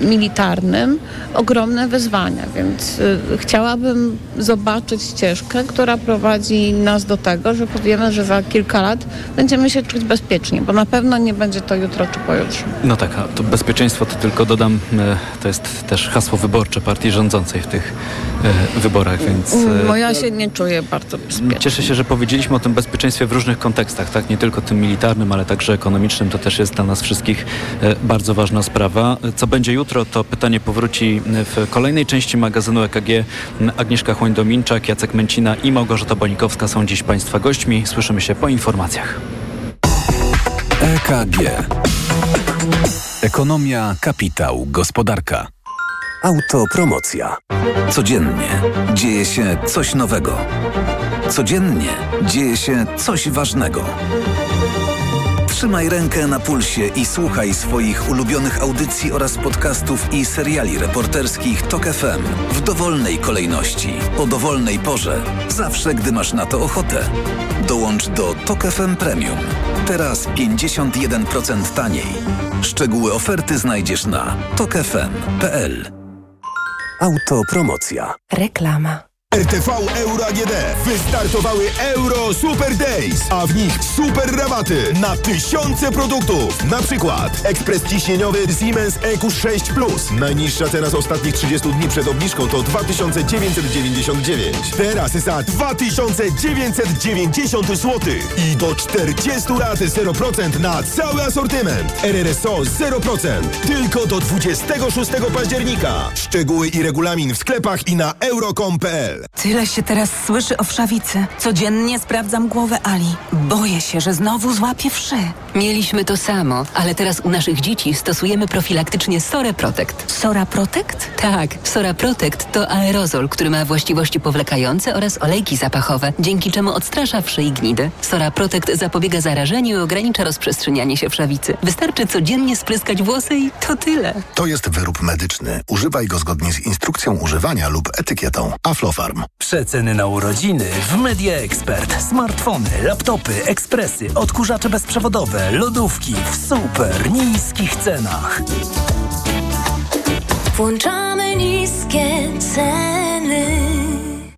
y, militarnym, ogromne wyzwania, więc y, chciałabym zobaczyć ścieżkę, która prowadzi nas do tego, że powiemy, że za kilka lat będziemy się czuć bezpiecznie, bo na pewno nie będzie to jutro czy pojutrze. No tak, a to bezpieczeństwo to tylko dodam, e, to jest też hasło wyborcze partii rządzącej w tych e, wyborach, więc... e, Bo ja się nie czuję bardzo bezpiecznie. Cieszę się, że powiedzieliśmy o tym bezpieczeństwie w różnych kontekstach, tak? Nie tylko tym militarnym, ale także ekonomicznym. To też jest dla nas wszystkich bardzo ważna sprawa. Co będzie jutro, to pytanie powróci w kolejnej części magazynu EKG. Agnieszka Chłoń-Dominczak, Jacek Męcina i Małgorzata Bonikowska są dziś Państwa gośćmi. Słyszymy się po informacjach. EKG. Ekonomia, kapitał, gospodarka. Autopromocja. Codziennie dzieje się coś nowego. Codziennie dzieje się coś ważnego. Trzymaj rękę na pulsie i słuchaj swoich ulubionych audycji oraz podcastów i seriali reporterskich TOK FM w dowolnej kolejności, o dowolnej porze, zawsze gdy masz na to ochotę. Dołącz do TOK FM Premium. Teraz 51% taniej. Szczegóły oferty znajdziesz na tokefm.pl. Autopromocja. Reklama. RTV Euro AGD wystartowały Euro Super Days, a w nich super rabaty na tysiące produktów. Na przykład ekspres ciśnieniowy Siemens EQ6 Plus. Najniższa cena z ostatnich 30 dni przed obniżką to 2999. Teraz za 2990 zł i do 40 lat 0% na cały asortyment. RRSO 0%. Tylko do 26 października. Szczegóły i regulamin w sklepach i na euro.com.pl. Tyle się teraz słyszy o wszawicy. Codziennie sprawdzam głowę Ali. Boję się, że znowu złapie wszy. Mieliśmy to samo, ale teraz u naszych dzieci stosujemy profilaktycznie Sora Protect. Sora Protect? Tak, Sora Protect to aerozol, który ma właściwości powlekające oraz olejki zapachowe, dzięki czemu odstrasza wszy i gnidy. Sora Protect zapobiega zarażeniu i ogranicza rozprzestrzenianie się wszawicy. Wystarczy codziennie spryskać włosy i to tyle. To jest wyrób medyczny. Używaj go zgodnie z instrukcją używania lub etykietą. Przeceny na urodziny w Media Expert. Smartfony, laptopy, ekspresy, odkurzacze bezprzewodowe, lodówki w super niskich cenach. Włączamy niskie ceny.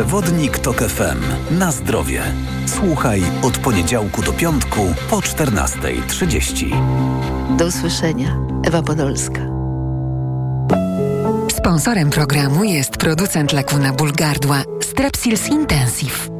Przewodnik TOK FM. Na zdrowie. Słuchaj od poniedziałku do piątku po 14.30. Do usłyszenia. Ewa Podolska. Sponsorem programu jest producent leku na ból gardła Strepsils Intensive.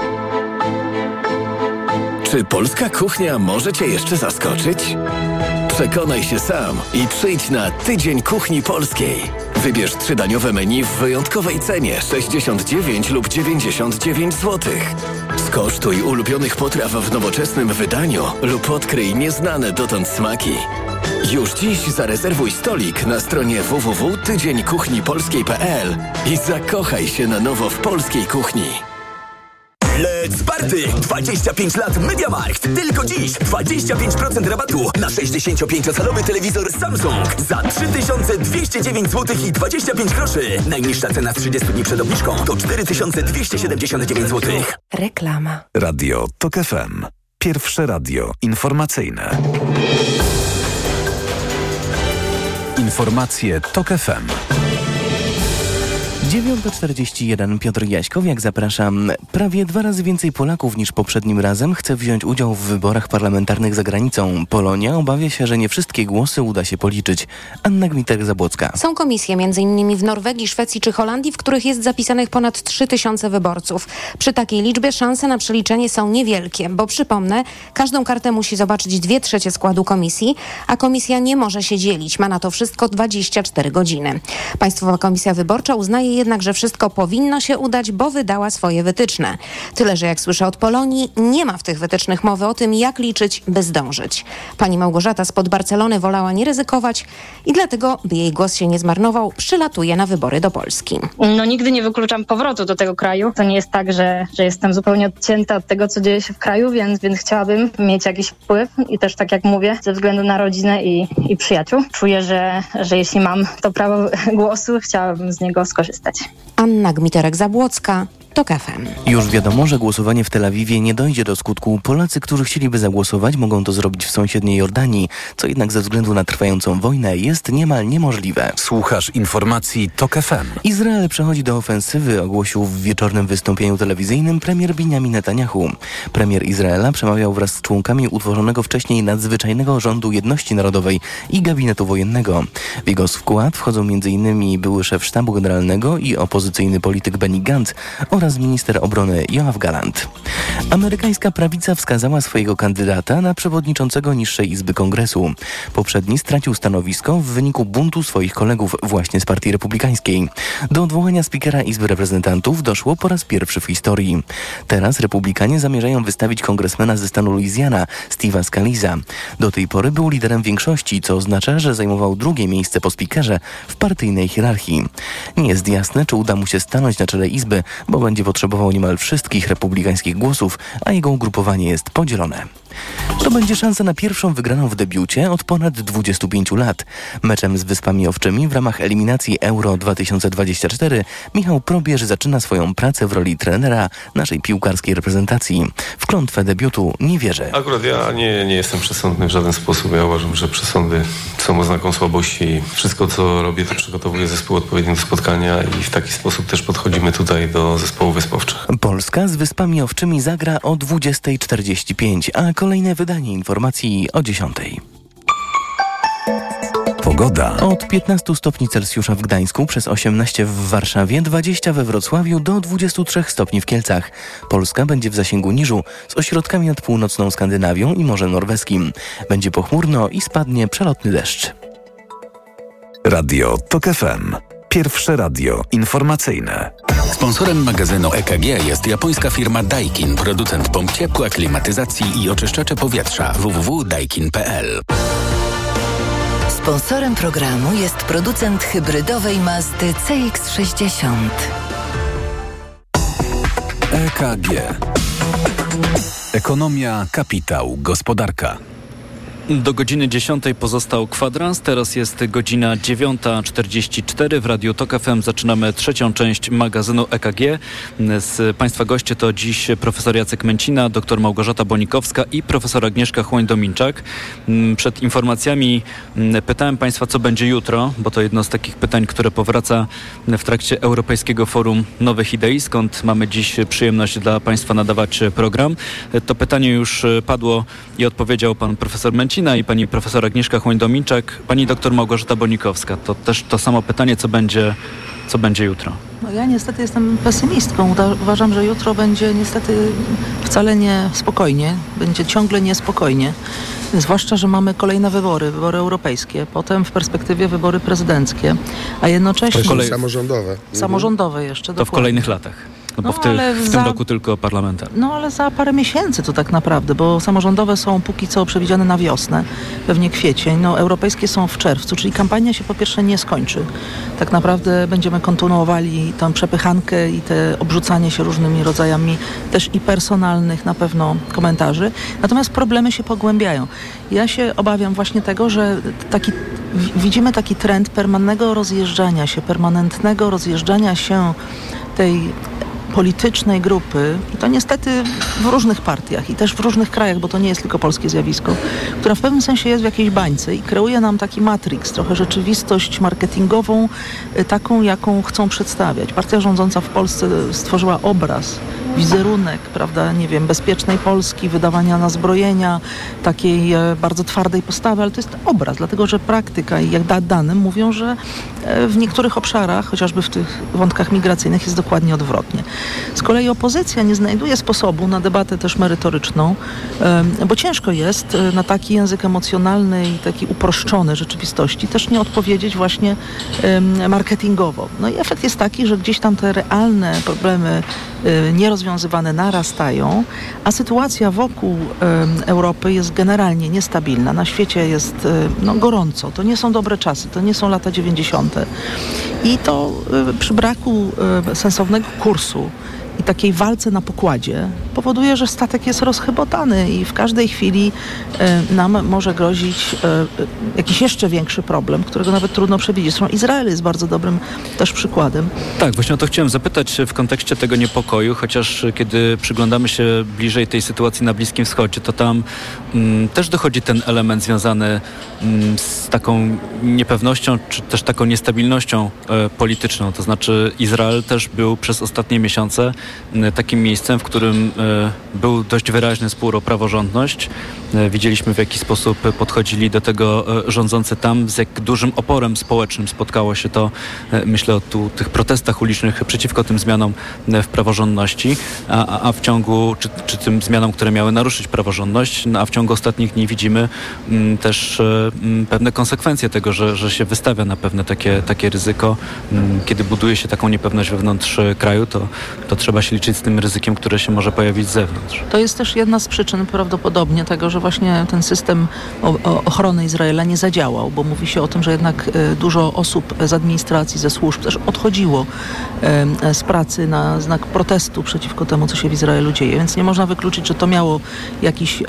Czy polska kuchnia może Cię jeszcze zaskoczyć? Przekonaj się sam i przyjdź na Tydzień Kuchni Polskiej. Wybierz trzydaniowe menu w wyjątkowej cenie 69 lub 99 zł. Skosztuj ulubionych potraw w nowoczesnym wydaniu lub odkryj nieznane dotąd smaki. Już dziś zarezerwuj stolik na stronie www.tydzieńkuchnipolskiej.pl i zakochaj się na nowo w polskiej kuchni. Let's Party! 25 lat MediaMarkt. Tylko dziś 25% rabatu na 65-calowy telewizor Samsung za 3209 zł i 25 groszy. Najniższa cena z 30 dni przed obniżką to 4279 zł. Reklama. Radio TOK FM. Pierwsze radio informacyjne. Informacje TOK FM. 9.41 Piotr Jaśkowiak, zapraszam. Prawie dwa razy więcej Polaków niż poprzednim razem chce wziąć udział w wyborach parlamentarnych za granicą. Polonia obawia się, że nie wszystkie głosy uda się policzyć. Anna Gmitek-Zabłocka. Są komisje m.in. w Norwegii, Szwecji czy Holandii, w których jest zapisanych ponad 3000 wyborców. Przy takiej liczbie szanse na przeliczenie są niewielkie, bo przypomnę, każdą kartę musi zobaczyć dwie trzecie składu komisji, a komisja nie może się dzielić. Ma na to wszystko 24 godziny. Państwowa Komisja Wyborcza uznaje jednak, że wszystko powinno się udać, bo wydała swoje wytyczne. Tyle, że jak słyszę od Polonii, nie ma w tych wytycznych mowy o tym, jak liczyć, by zdążyć. Pani Małgorzata spod Barcelony wolała nie ryzykować i dlatego, by jej głos się nie zmarnował, przylatuje na wybory do Polski. No nigdy nie wykluczam powrotu do tego kraju. To nie jest tak, że, że jestem zupełnie odcięta od tego, co dzieje się w kraju, więc, więc chciałabym mieć jakiś wpływ i też tak jak mówię, ze względu na rodzinę i, i przyjaciół. Czuję, że, że jeśli mam to prawo głosu, chciałabym z niego skorzystać. Anna Gmiterek-Zabłocka, TOK FM. Już wiadomo, że głosowanie w Tel Awiwie nie dojdzie do skutku. Polacy, którzy chcieliby zagłosować, mogą to zrobić w sąsiedniej Jordanii, co jednak ze względu na trwającą wojnę jest niemal niemożliwe. Słuchasz informacji TOK FM. Izrael przechodzi do ofensywy, ogłosił w wieczornym wystąpieniu telewizyjnym premier Benjamin Netanyahu. Premier Izraela przemawiał wraz z członkami utworzonego wcześniej nadzwyczajnego rządu jedności narodowej i gabinetu wojennego. W jego skład wchodzą m.in. były szef sztabu generalnego i opozycyjny polityk Benny Gantz oraz minister obrony Joachim Gallant. Amerykańska prawica wskazała swojego kandydata na przewodniczącego niższej izby kongresu. Poprzedni stracił stanowisko w wyniku buntu swoich kolegów właśnie z partii republikańskiej. Do odwołania spikera Izby Reprezentantów doszło po raz pierwszy w historii. Teraz republikanie zamierzają wystawić kongresmena ze stanu Louisiana, Steve'a Scaliza. Do tej pory był liderem większości, co oznacza, że zajmował drugie miejsce po spikerze w partyjnej hierarchii. Nie jest jasne, czy uda mu się stanąć na czele Izby, bo będzie potrzebował niemal wszystkich republikańskich głosów, a jego ugrupowanie jest podzielone. To będzie szansa na pierwszą wygraną w debiucie od ponad 25 lat. Meczem z Wyspami Owczymi w ramach eliminacji Euro 2024 Michał Probierz zaczyna swoją pracę w roli trenera naszej piłkarskiej reprezentacji. W klątwę debiutu nie wierzę. Akurat ja nie, nie jestem przesądny w żaden sposób. Ja uważam, że przesądy są oznaką słabości. Wszystko, co robię, to przygotowuję zespół odpowiednio do spotkania i w taki sposób też podchodzimy tutaj do zespołu wyspowczych. Polska z Wyspami Owczymi zagra o 20.45, a kolejne wydanie informacji o 10. Pogoda. Od 15 stopni Celsjusza w Gdańsku, przez 18 w Warszawie, 20 we Wrocławiu, do 23 stopni w Kielcach. Polska będzie w zasięgu niżu z ośrodkami nad północną Skandynawią i Morzem Norweskim. Będzie pochmurno i spadnie przelotny deszcz. Radio TOK FM. Pierwsze radio informacyjne. Sponsorem magazynu EKG jest japońska firma Daikin, producent pomp ciepła, klimatyzacji i oczyszczacze powietrza www.daikin.pl. Sponsorem programu jest producent hybrydowej Mazdy CX-60. EKG. Ekonomia, kapitał, gospodarka. Do godziny 10 pozostał kwadrans, teraz jest godzina 9.44. W Radiu Tok FM zaczynamy trzecią część magazynu EKG. Z Państwa goście to dziś profesor Jacek Męcina, dr Małgorzata Bonikowska i profesor Agnieszka Chłoń-Dominczak. Przed informacjami pytałem Państwa, co będzie jutro, bo to jedno z takich pytań, które powraca w trakcie Europejskiego Forum Nowych Idei, skąd mamy dziś przyjemność dla Państwa nadawać program. To pytanie już padło i odpowiedział pan profesor Męcina i pani profesor Agnieszka Chłoń-Dominczak, pani doktor Małgorzata Bonikowska. To też to samo pytanie, co będzie, co będzie jutro. No ja niestety jestem pesymistką. Uważam, że jutro będzie niestety wcale nie spokojnie, będzie ciągle niespokojnie. Zwłaszcza, że mamy kolejne wybory, wybory europejskie, potem w perspektywie wybory prezydenckie, a jednocześnie... Kolej... Samorządowe. Samorządowe jeszcze, To dokładnie. w kolejnych latach. No, bo No, w, ty, ale w za- tym roku tylko parlamentarny. No ale za parę miesięcy to tak naprawdę, bo samorządowe są póki co przewidziane na wiosnę, pewnie kwiecień. No europejskie są w czerwcu, czyli kampania się po pierwsze nie skończy. Tak naprawdę będziemy kontynuowali tę przepychankę i te obrzucanie się różnymi rodzajami też i personalnych na pewno komentarzy. Natomiast problemy się pogłębiają. Ja się obawiam właśnie tego, że taki, wi- widzimy taki trend permanentnego rozjeżdżania się, permanentnego rozjeżdżania się tej politycznej grupy, i to niestety w różnych partiach i też w różnych krajach, bo to nie jest tylko polskie zjawisko, która w pewnym sensie jest w jakiejś bańce i kreuje nam taki matrix, trochę rzeczywistość marketingową, y, taką, jaką chcą przedstawiać. Partia rządząca w Polsce stworzyła obraz, wizerunek, prawda, nie wiem, bezpiecznej Polski, wydawania na zbrojenia, takiej e, bardzo twardej postawy, ale to jest obraz, dlatego że praktyka i jak da danym mówią, że e, w niektórych obszarach, chociażby w tych wątkach migracyjnych jest dokładnie odwrotnie. Z kolei opozycja nie znajduje sposobu na debatę też merytoryczną, bo ciężko jest e, na taki język emocjonalny i taki uproszczony rzeczywistości też nie odpowiedzieć właśnie marketingowo. No i efekt jest taki, że gdzieś tam te realne problemy nierozwiązywane narastają, a sytuacja wokół em, Europy jest generalnie niestabilna. Na świecie jest e, no, gorąco. To nie są dobre czasy, to nie są lata 90. I to przy braku sensownego kursu i takiej walce na pokładzie powoduje, że statek jest rozchybotany i w każdej chwili y, nam może grozić y, jakiś jeszcze większy problem, którego nawet trudno przewidzieć. Zresztą Izrael jest bardzo dobrym też przykładem. Tak, właśnie o to chciałem zapytać w kontekście tego niepokoju, chociaż kiedy przyglądamy się bliżej tej sytuacji na Bliskim Wschodzie, to tam mm, też dochodzi ten element związany mm, z taką niepewnością, czy też taką niestabilnością e, polityczną. To znaczy Izrael też był przez ostatnie miesiące m, takim miejscem, w którym e, był dość wyraźny spór o praworządność. E, widzieliśmy w jaki sposób podchodzili do tego e, rządzący tam, z jak dużym oporem społecznym spotkało się to, e, myślę o tu, tych protestach ulicznych przeciwko tym zmianom e, w praworządności, a, a- w ciągu, czy, czy tym zmianom, które miały naruszyć praworządność, no, a w ciągu ostatnich dni widzimy mm, też e, mm, pewne konsekwencje tego, że, że się wystawia na pewne takie, takie ryzyko. Mm, Kiedy buduje się taką niepewność wewnątrz e, kraju, to, to trzeba się liczyć z tym ryzykiem, które się może pojawić z zewnątrz. To jest też jedna z przyczyn prawdopodobnie tego, że właśnie ten system ochrony Izraela nie zadziałał, bo mówi się o tym, że jednak e, dużo osób z administracji, ze służb też odchodziło e, z pracy na znak protestu przeciwko temu, co się w Izraelu dzieje, więc nie można wykluczyć, że to miało jakiś e,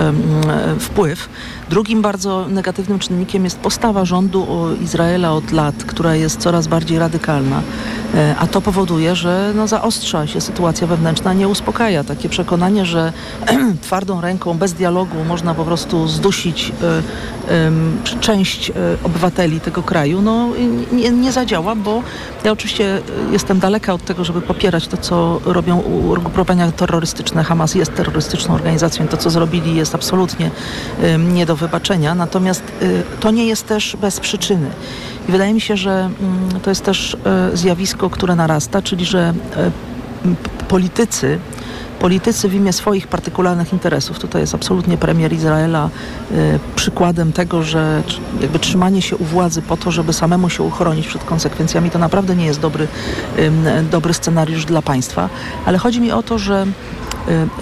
wpływ. Drugim bardzo negatywnym czynnikiem jest postawa rządu Izraela od lat, która jest coraz bardziej radykalna. E, A to powoduje, że no, zaostrza się sytuacja wewnętrzna, nie uspokaja. Takie przekonanie, że twardą ręką, bez dialogu można po prostu zdusić e, część e, obywateli tego kraju, no nie, nie zadziała, bo ja oczywiście jestem daleka od tego, żeby popierać to, co robią ugrupowania terrorystyczne. Hamas jest terrorystyczną organizacją to, co zrobili jest absolutnie nie do wybaczenia. Natomiast e, to nie jest też bez przyczyny. I wydaje mi się, że mm, to jest też e, zjawisko, które narasta, czyli że p- politycy, politycy w imię swoich partykularnych interesów, tutaj jest absolutnie premier Izraela przykładem tego, że jakby trzymanie się u władzy po to, żeby samemu się uchronić przed konsekwencjami, to naprawdę nie jest dobry, dobry scenariusz dla państwa. Ale chodzi mi o to, że y,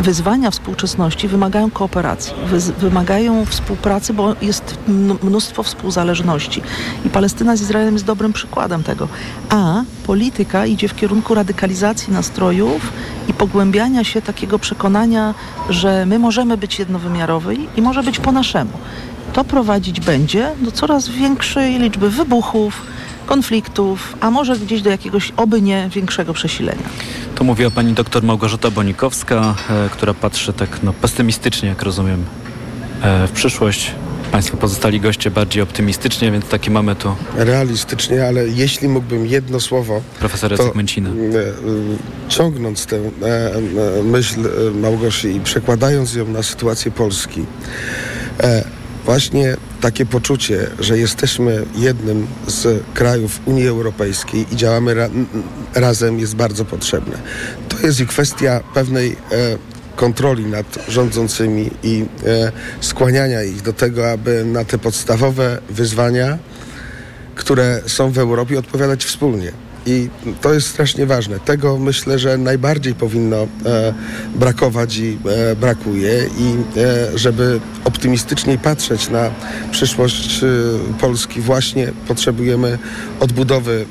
wyzwania współczesności wymagają kooperacji, wymagają współpracy, bo jest mn- mnóstwo współzależności. I Palestyna z Izraelem jest dobrym przykładem tego. A polityka idzie w kierunku radykalizacji nastrojów i pogłębiania się takiego przekonania, że my możemy być jednowymiarowi i może być po naszemu. To prowadzić będzie do coraz większej liczby wybuchów, konfliktów, a może gdzieś do jakiegoś oby nie większego przesilenia. To mówiła pani doktor Małgorzata Bonikowska, e, która patrzy tak no, pesymistycznie, jak rozumiem, e, w przyszłość. Państwo pozostali goście bardziej optymistycznie, więc takie mamy tu realistycznie, ale jeśli mógłbym jedno słowo, profesor Jacek Męcina. e, ciągnąc tę myśl Małgosi i przekładając ją na sytuację Polski, właśnie takie poczucie, że jesteśmy jednym z krajów Unii Europejskiej i działamy ra- razem jest bardzo potrzebne. To jest i kwestia pewnej e, kontroli nad rządzącymi i e, skłaniania ich do tego, aby na te podstawowe wyzwania które są w Europie, odpowiadać wspólnie. I to jest strasznie ważne. Tego myślę, że najbardziej powinno e, brakować i e, brakuje. I e, żeby optymistycznie patrzeć na przyszłość Polski, właśnie potrzebujemy odbudowy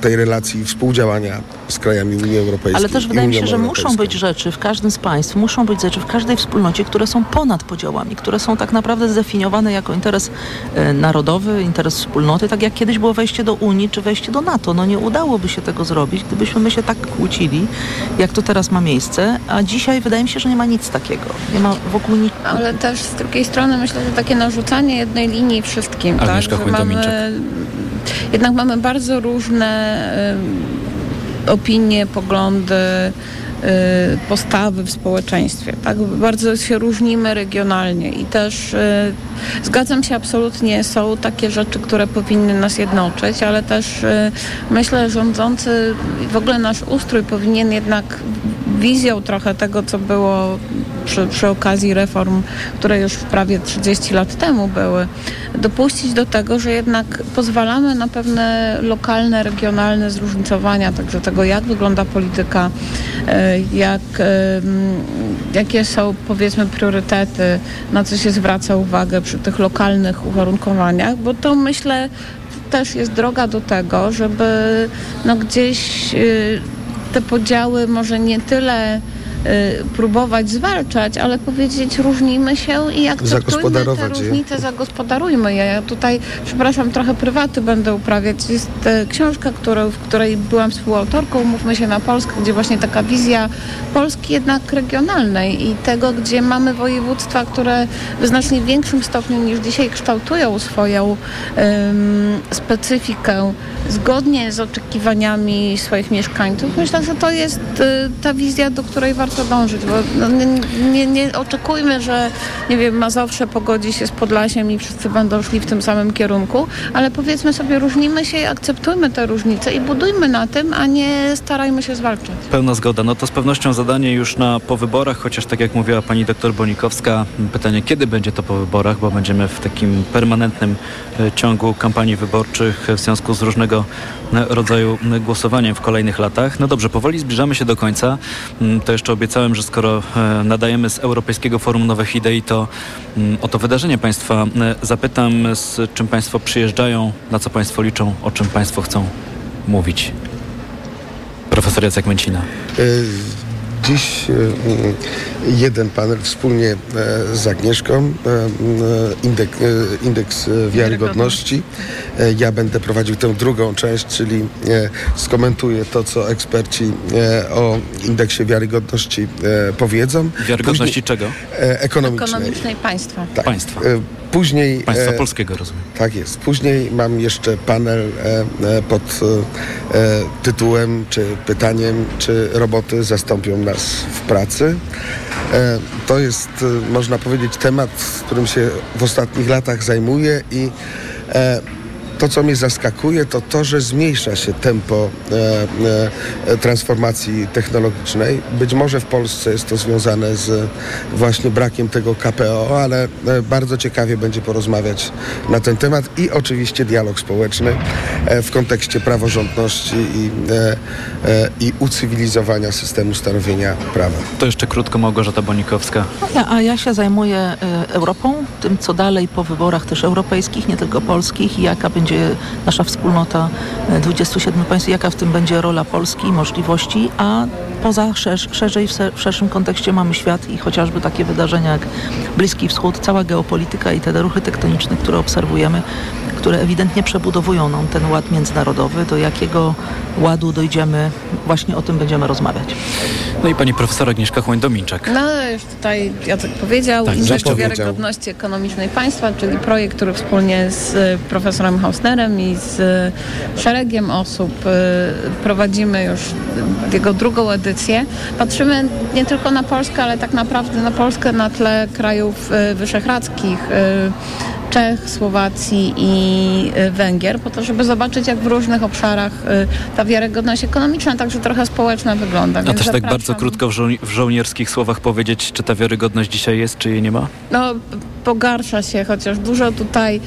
tej relacji współdziałania z krajami Unii Europejskiej. Ale też wydaje mi się, że muszą być rzeczy w każdym z państw, muszą być rzeczy w każdej wspólnocie, które są ponad podziałami, które są tak naprawdę zdefiniowane jako interes narodowy, interes wspólnoty, tak jak kiedyś było wejście do Unii czy wejście do NATO. No nie udałoby się tego zrobić, gdybyśmy my się tak kłócili, jak to teraz ma miejsce, a dzisiaj wydaje mi się, że nie ma nic takiego. Nie ma wokół nic. Ale też z drugiej strony myślę, że takie narzucanie jednej linii wszystkim, tak? Agnieszka Że Chojda-Minczak. mamy, jednak mamy bardzo różne y, opinie, poglądy, postawy w społeczeństwie. Tak? Bardzo się różnimy regionalnie i też y, zgadzam się absolutnie, są takie rzeczy, które powinny nas jednoczyć, ale też y, myślę, że rządzący, w ogóle nasz ustrój powinien jednak wizją trochę tego, co było przy, przy okazji reform, które już prawie 30 lat temu były, dopuścić do tego, że jednak pozwalamy na pewne lokalne, regionalne zróżnicowania, także tego, jak wygląda polityka, e, jak, e, jakie są powiedzmy priorytety, na co się zwraca uwagę przy tych lokalnych uwarunkowaniach, bo to myślę też jest droga do tego, żeby no gdzieś y, te podziały może nie tyle próbować zwalczać, ale powiedzieć różnimy się i akceptujmy te różnice, zagospodarujmy je. Ja tutaj, przepraszam, trochę prywaty będę uprawiać. Jest książka, która, w której byłam współautorką, Mówmy się na Polskę, gdzie właśnie taka wizja Polski jednak regionalnej i tego, gdzie mamy województwa, które w znacznie większym stopniu niż dzisiaj kształtują swoją um, specyfikę zgodnie z oczekiwaniami swoich mieszkańców. Myślę, że to jest y, ta wizja, do której warto dążyć, bo no, nie, nie, oczekujmy, że nie wiem, Mazowsze pogodzi się z Podlasiem i wszyscy będą szli w tym samym kierunku, ale powiedzmy sobie, różnimy się i akceptujmy te różnice i budujmy na tym, a nie starajmy się zwalczać. Pełna zgoda. No to z pewnością zadanie już na po wyborach, chociaż tak jak mówiła pani doktor Bonikowska, pytanie kiedy będzie to po wyborach, bo będziemy w takim permanentnym e, ciągu kampanii wyborczych w związku z różnego e, rodzaju głosowaniem w kolejnych latach. No dobrze, powoli zbliżamy się do końca. Mm, to jeszcze obiecałem, że skoro e, nadajemy z Europejskiego Forum Nowych Idei, to mm, o to wydarzenie Państwa zapytam, z czym Państwo przyjeżdżają, na co Państwo liczą, o czym Państwo chcą mówić. Profesor Jacek Męcina. Dziś e, jeden panel wspólnie e, z Agnieszką, e, indeks, indeks wiarygodności. Ja będę prowadził tę drugą część, czyli skomentuję to, co eksperci o indeksie wiarygodności powiedzą. Wiarygodności Później, czego? Ekonomicznej. Ekonomicznej państwa. Tak. Państwa. Później, Państwa polskiego rozumiem. Tak jest. Później mam jeszcze panel pod tytułem czy pytaniem, czy roboty zastąpią nas w pracy. E, to jest, e, można powiedzieć, temat, którym się w ostatnich latach zajmuję i e, to, co mnie zaskakuje, to to, że zmniejsza się tempo e, e, transformacji technologicznej. Być może w Polsce jest to związane z właśnie brakiem tego KPO, ale e, bardzo ciekawie będzie porozmawiać na ten temat i oczywiście dialog społeczny e, w kontekście praworządności i, e, e, i ucywilizowania systemu stanowienia prawa. To jeszcze krótko Małgorzata Bonikowska. Ja, a ja się zajmuję Europą, tym co dalej po wyborach też europejskich, nie tylko polskich i jaka będzie nasza wspólnota 27 e, państw, jaka w tym będzie rola Polski i możliwości, a poza szerz, szerzej, w szerszym kontekście mamy świat i chociażby takie wydarzenia jak Bliski Wschód, cała geopolityka i te ruchy tektoniczne, które obserwujemy, które ewidentnie przebudowują nam ten ład międzynarodowy, do jakiego ładu dojdziemy, właśnie o tym będziemy rozmawiać. No i pani profesor Agnieszka Chłoń-Dominczak. No już tutaj Jacek powiedział, tak, Indeks Wiarygodności Ekonomicznej Państwa, czyli projekt, który wspólnie z e, profesorem Hausnerem i z e, szeregiem osób e, prowadzimy już jego drugą edycję. Patrzymy nie tylko na Polskę, ale tak naprawdę na Polskę na tle krajów wyszehradzkich, Czech, Słowacji i y, Węgier, po to, żeby zobaczyć, jak w różnych obszarach y, ta wiarygodność ekonomiczna, także trochę społeczna wygląda. A też zapraszam. tak bardzo krótko w, żo- w żołnierskich słowach powiedzieć, czy ta wiarygodność dzisiaj jest, czy jej nie ma? No, pogarsza się, chociaż dużo tutaj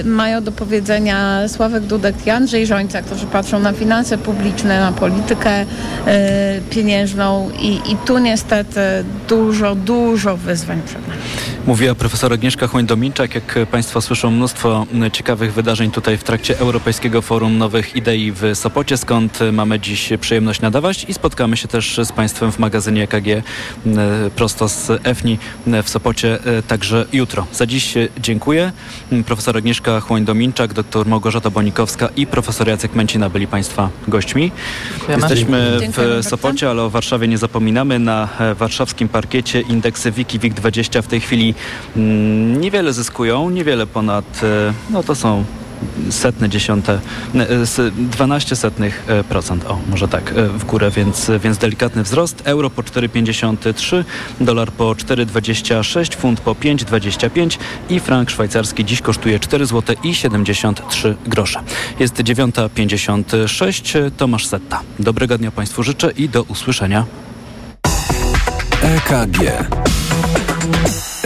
y, mają do powiedzenia Sławek Dudek i Andrzej Żońca, którzy patrzą na finanse publiczne, na politykę y, pieniężną i, i tu niestety dużo, dużo wyzwań przed nami. Mówiła profesor Agnieszka Chłoń-Dominczak. Jak Państwo słyszą, mnóstwo ciekawych wydarzeń tutaj w trakcie Europejskiego Forum Nowych Idei w Sopocie, skąd mamy dziś przyjemność nadawać i spotkamy się też z Państwem w magazynie EKG prosto z EFNI w Sopocie także jutro. Za dziś dziękuję. Profesor Agnieszka Chłoń-Dominczak, dr Małgorzata Bonikowska i profesor Jacek Męcina byli Państwa gośćmi. Dziękujemy. Jesteśmy w Sopocie, ale o Warszawie nie zapominamy. Na warszawskim parkiecie indeksy WikiWik 20 w tej chwili Mm, niewiele zyskują, niewiele ponad, e, no to są setne, dziesiąte, 12 e, setnych e, procent, o może tak, w górę, więc, więc delikatny wzrost. Euro po 4,53, dolar po 4,26, funt po 5,25 i frank szwajcarski dziś kosztuje 4 zł i 73 grosze. Jest 9.56, Tomasz Setta. Dobrego dnia Państwu życzę i do usłyszenia. EKG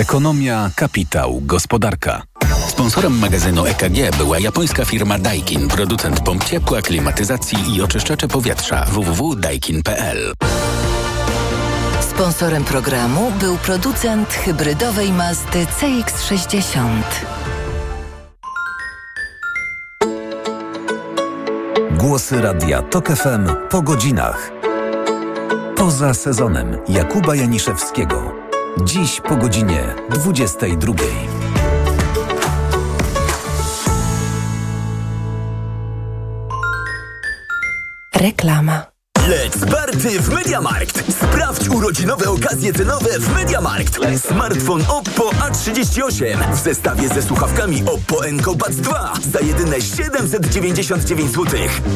Ekonomia, kapitał, gospodarka. Sponsorem magazynu EKG była japońska firma Daikin, producent pomp ciepła, klimatyzacji i oczyszczacze powietrza www.daikin.pl. Sponsorem programu był producent hybrydowej Mazdy CX-60. Głosy Radia TOK FM po godzinach. Poza sezonem Jakuba Janiszewskiego. Dziś po godzinie 22. Reklama. Let's party w Mediamarkt! Sprawdź urodzinowe okazje cenowe w Mediamarkt. Smartfon Oppo A38 w zestawie ze słuchawkami Oppo Enco Buds 2 za jedyne 799 zł.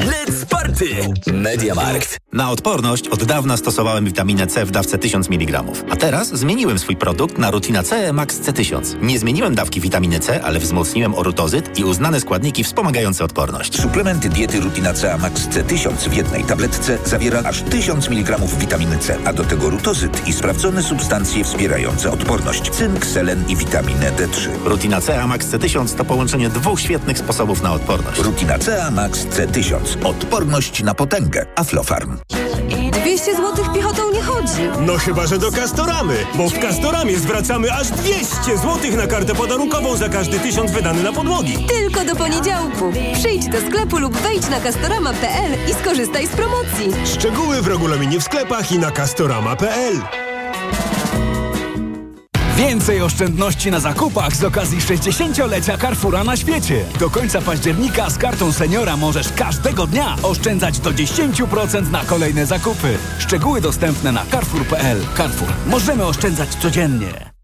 Let's party! Mediamarkt. Na odporność od dawna stosowałem witaminę C w dawce 1000 mg. A teraz zmieniłem swój produkt na Rutina C Max C1000. Nie zmieniłem dawki witaminy C, ale wzmocniłem orutozyt i uznane składniki wspomagające odporność. Suplementy diety Rutina C Max C1000 w jednej tabletce zawiera aż 1000 mg witaminy C, a do tego rutozyt i sprawdzone substancje wspierające odporność, cynk, selen i witaminę D3. Rutina C Max C1000 to połączenie dwóch świetnych sposobów na odporność. Rutina C Max C1000. Odporność na potęgę. Aflofarm. 200 zł piechotą nie chodzi. No chyba, że do Castoramy, bo w Castoramie zwracamy aż 200 zł na kartę podarunkową za każdy tysiąc wydany na podłogi. Tylko do poniedziałku. Przyjdź do sklepu lub wejdź na castorama.pl i skorzystaj z promocji. Szczegóły w regulaminie w sklepach i na castorama.pl. Więcej oszczędności na zakupach z okazji 60-lecia Carrefoura na świecie. Do końca października z kartą seniora możesz każdego dnia oszczędzać do 10% na kolejne zakupy. Szczegóły dostępne na carrefour.pl. Carrefour. Możemy oszczędzać codziennie.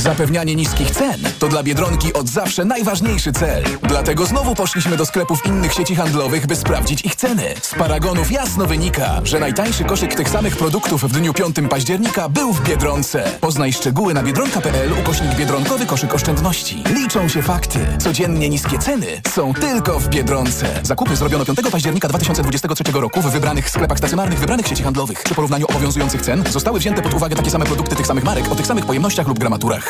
Zapewnianie niskich cen to dla Biedronki od zawsze najważniejszy cel. Dlatego znowu poszliśmy do sklepów innych sieci handlowych, by sprawdzić ich ceny. Z paragonów jasno wynika, że najtańszy koszyk tych samych produktów w dniu 5 października był w Biedronce. Poznaj szczegóły na biedronka.pl ukośnik biedronkowy koszyk oszczędności. Liczą się fakty. Codziennie niskie ceny są tylko w Biedronce. Zakupy zrobiono 5 października 2023 roku w wybranych sklepach stacjonarnych wybranych sieci handlowych. Przy porównaniu obowiązujących cen zostały wzięte pod uwagę takie same produkty tych samych marek o tych samych pojemnościach lub gramaturach.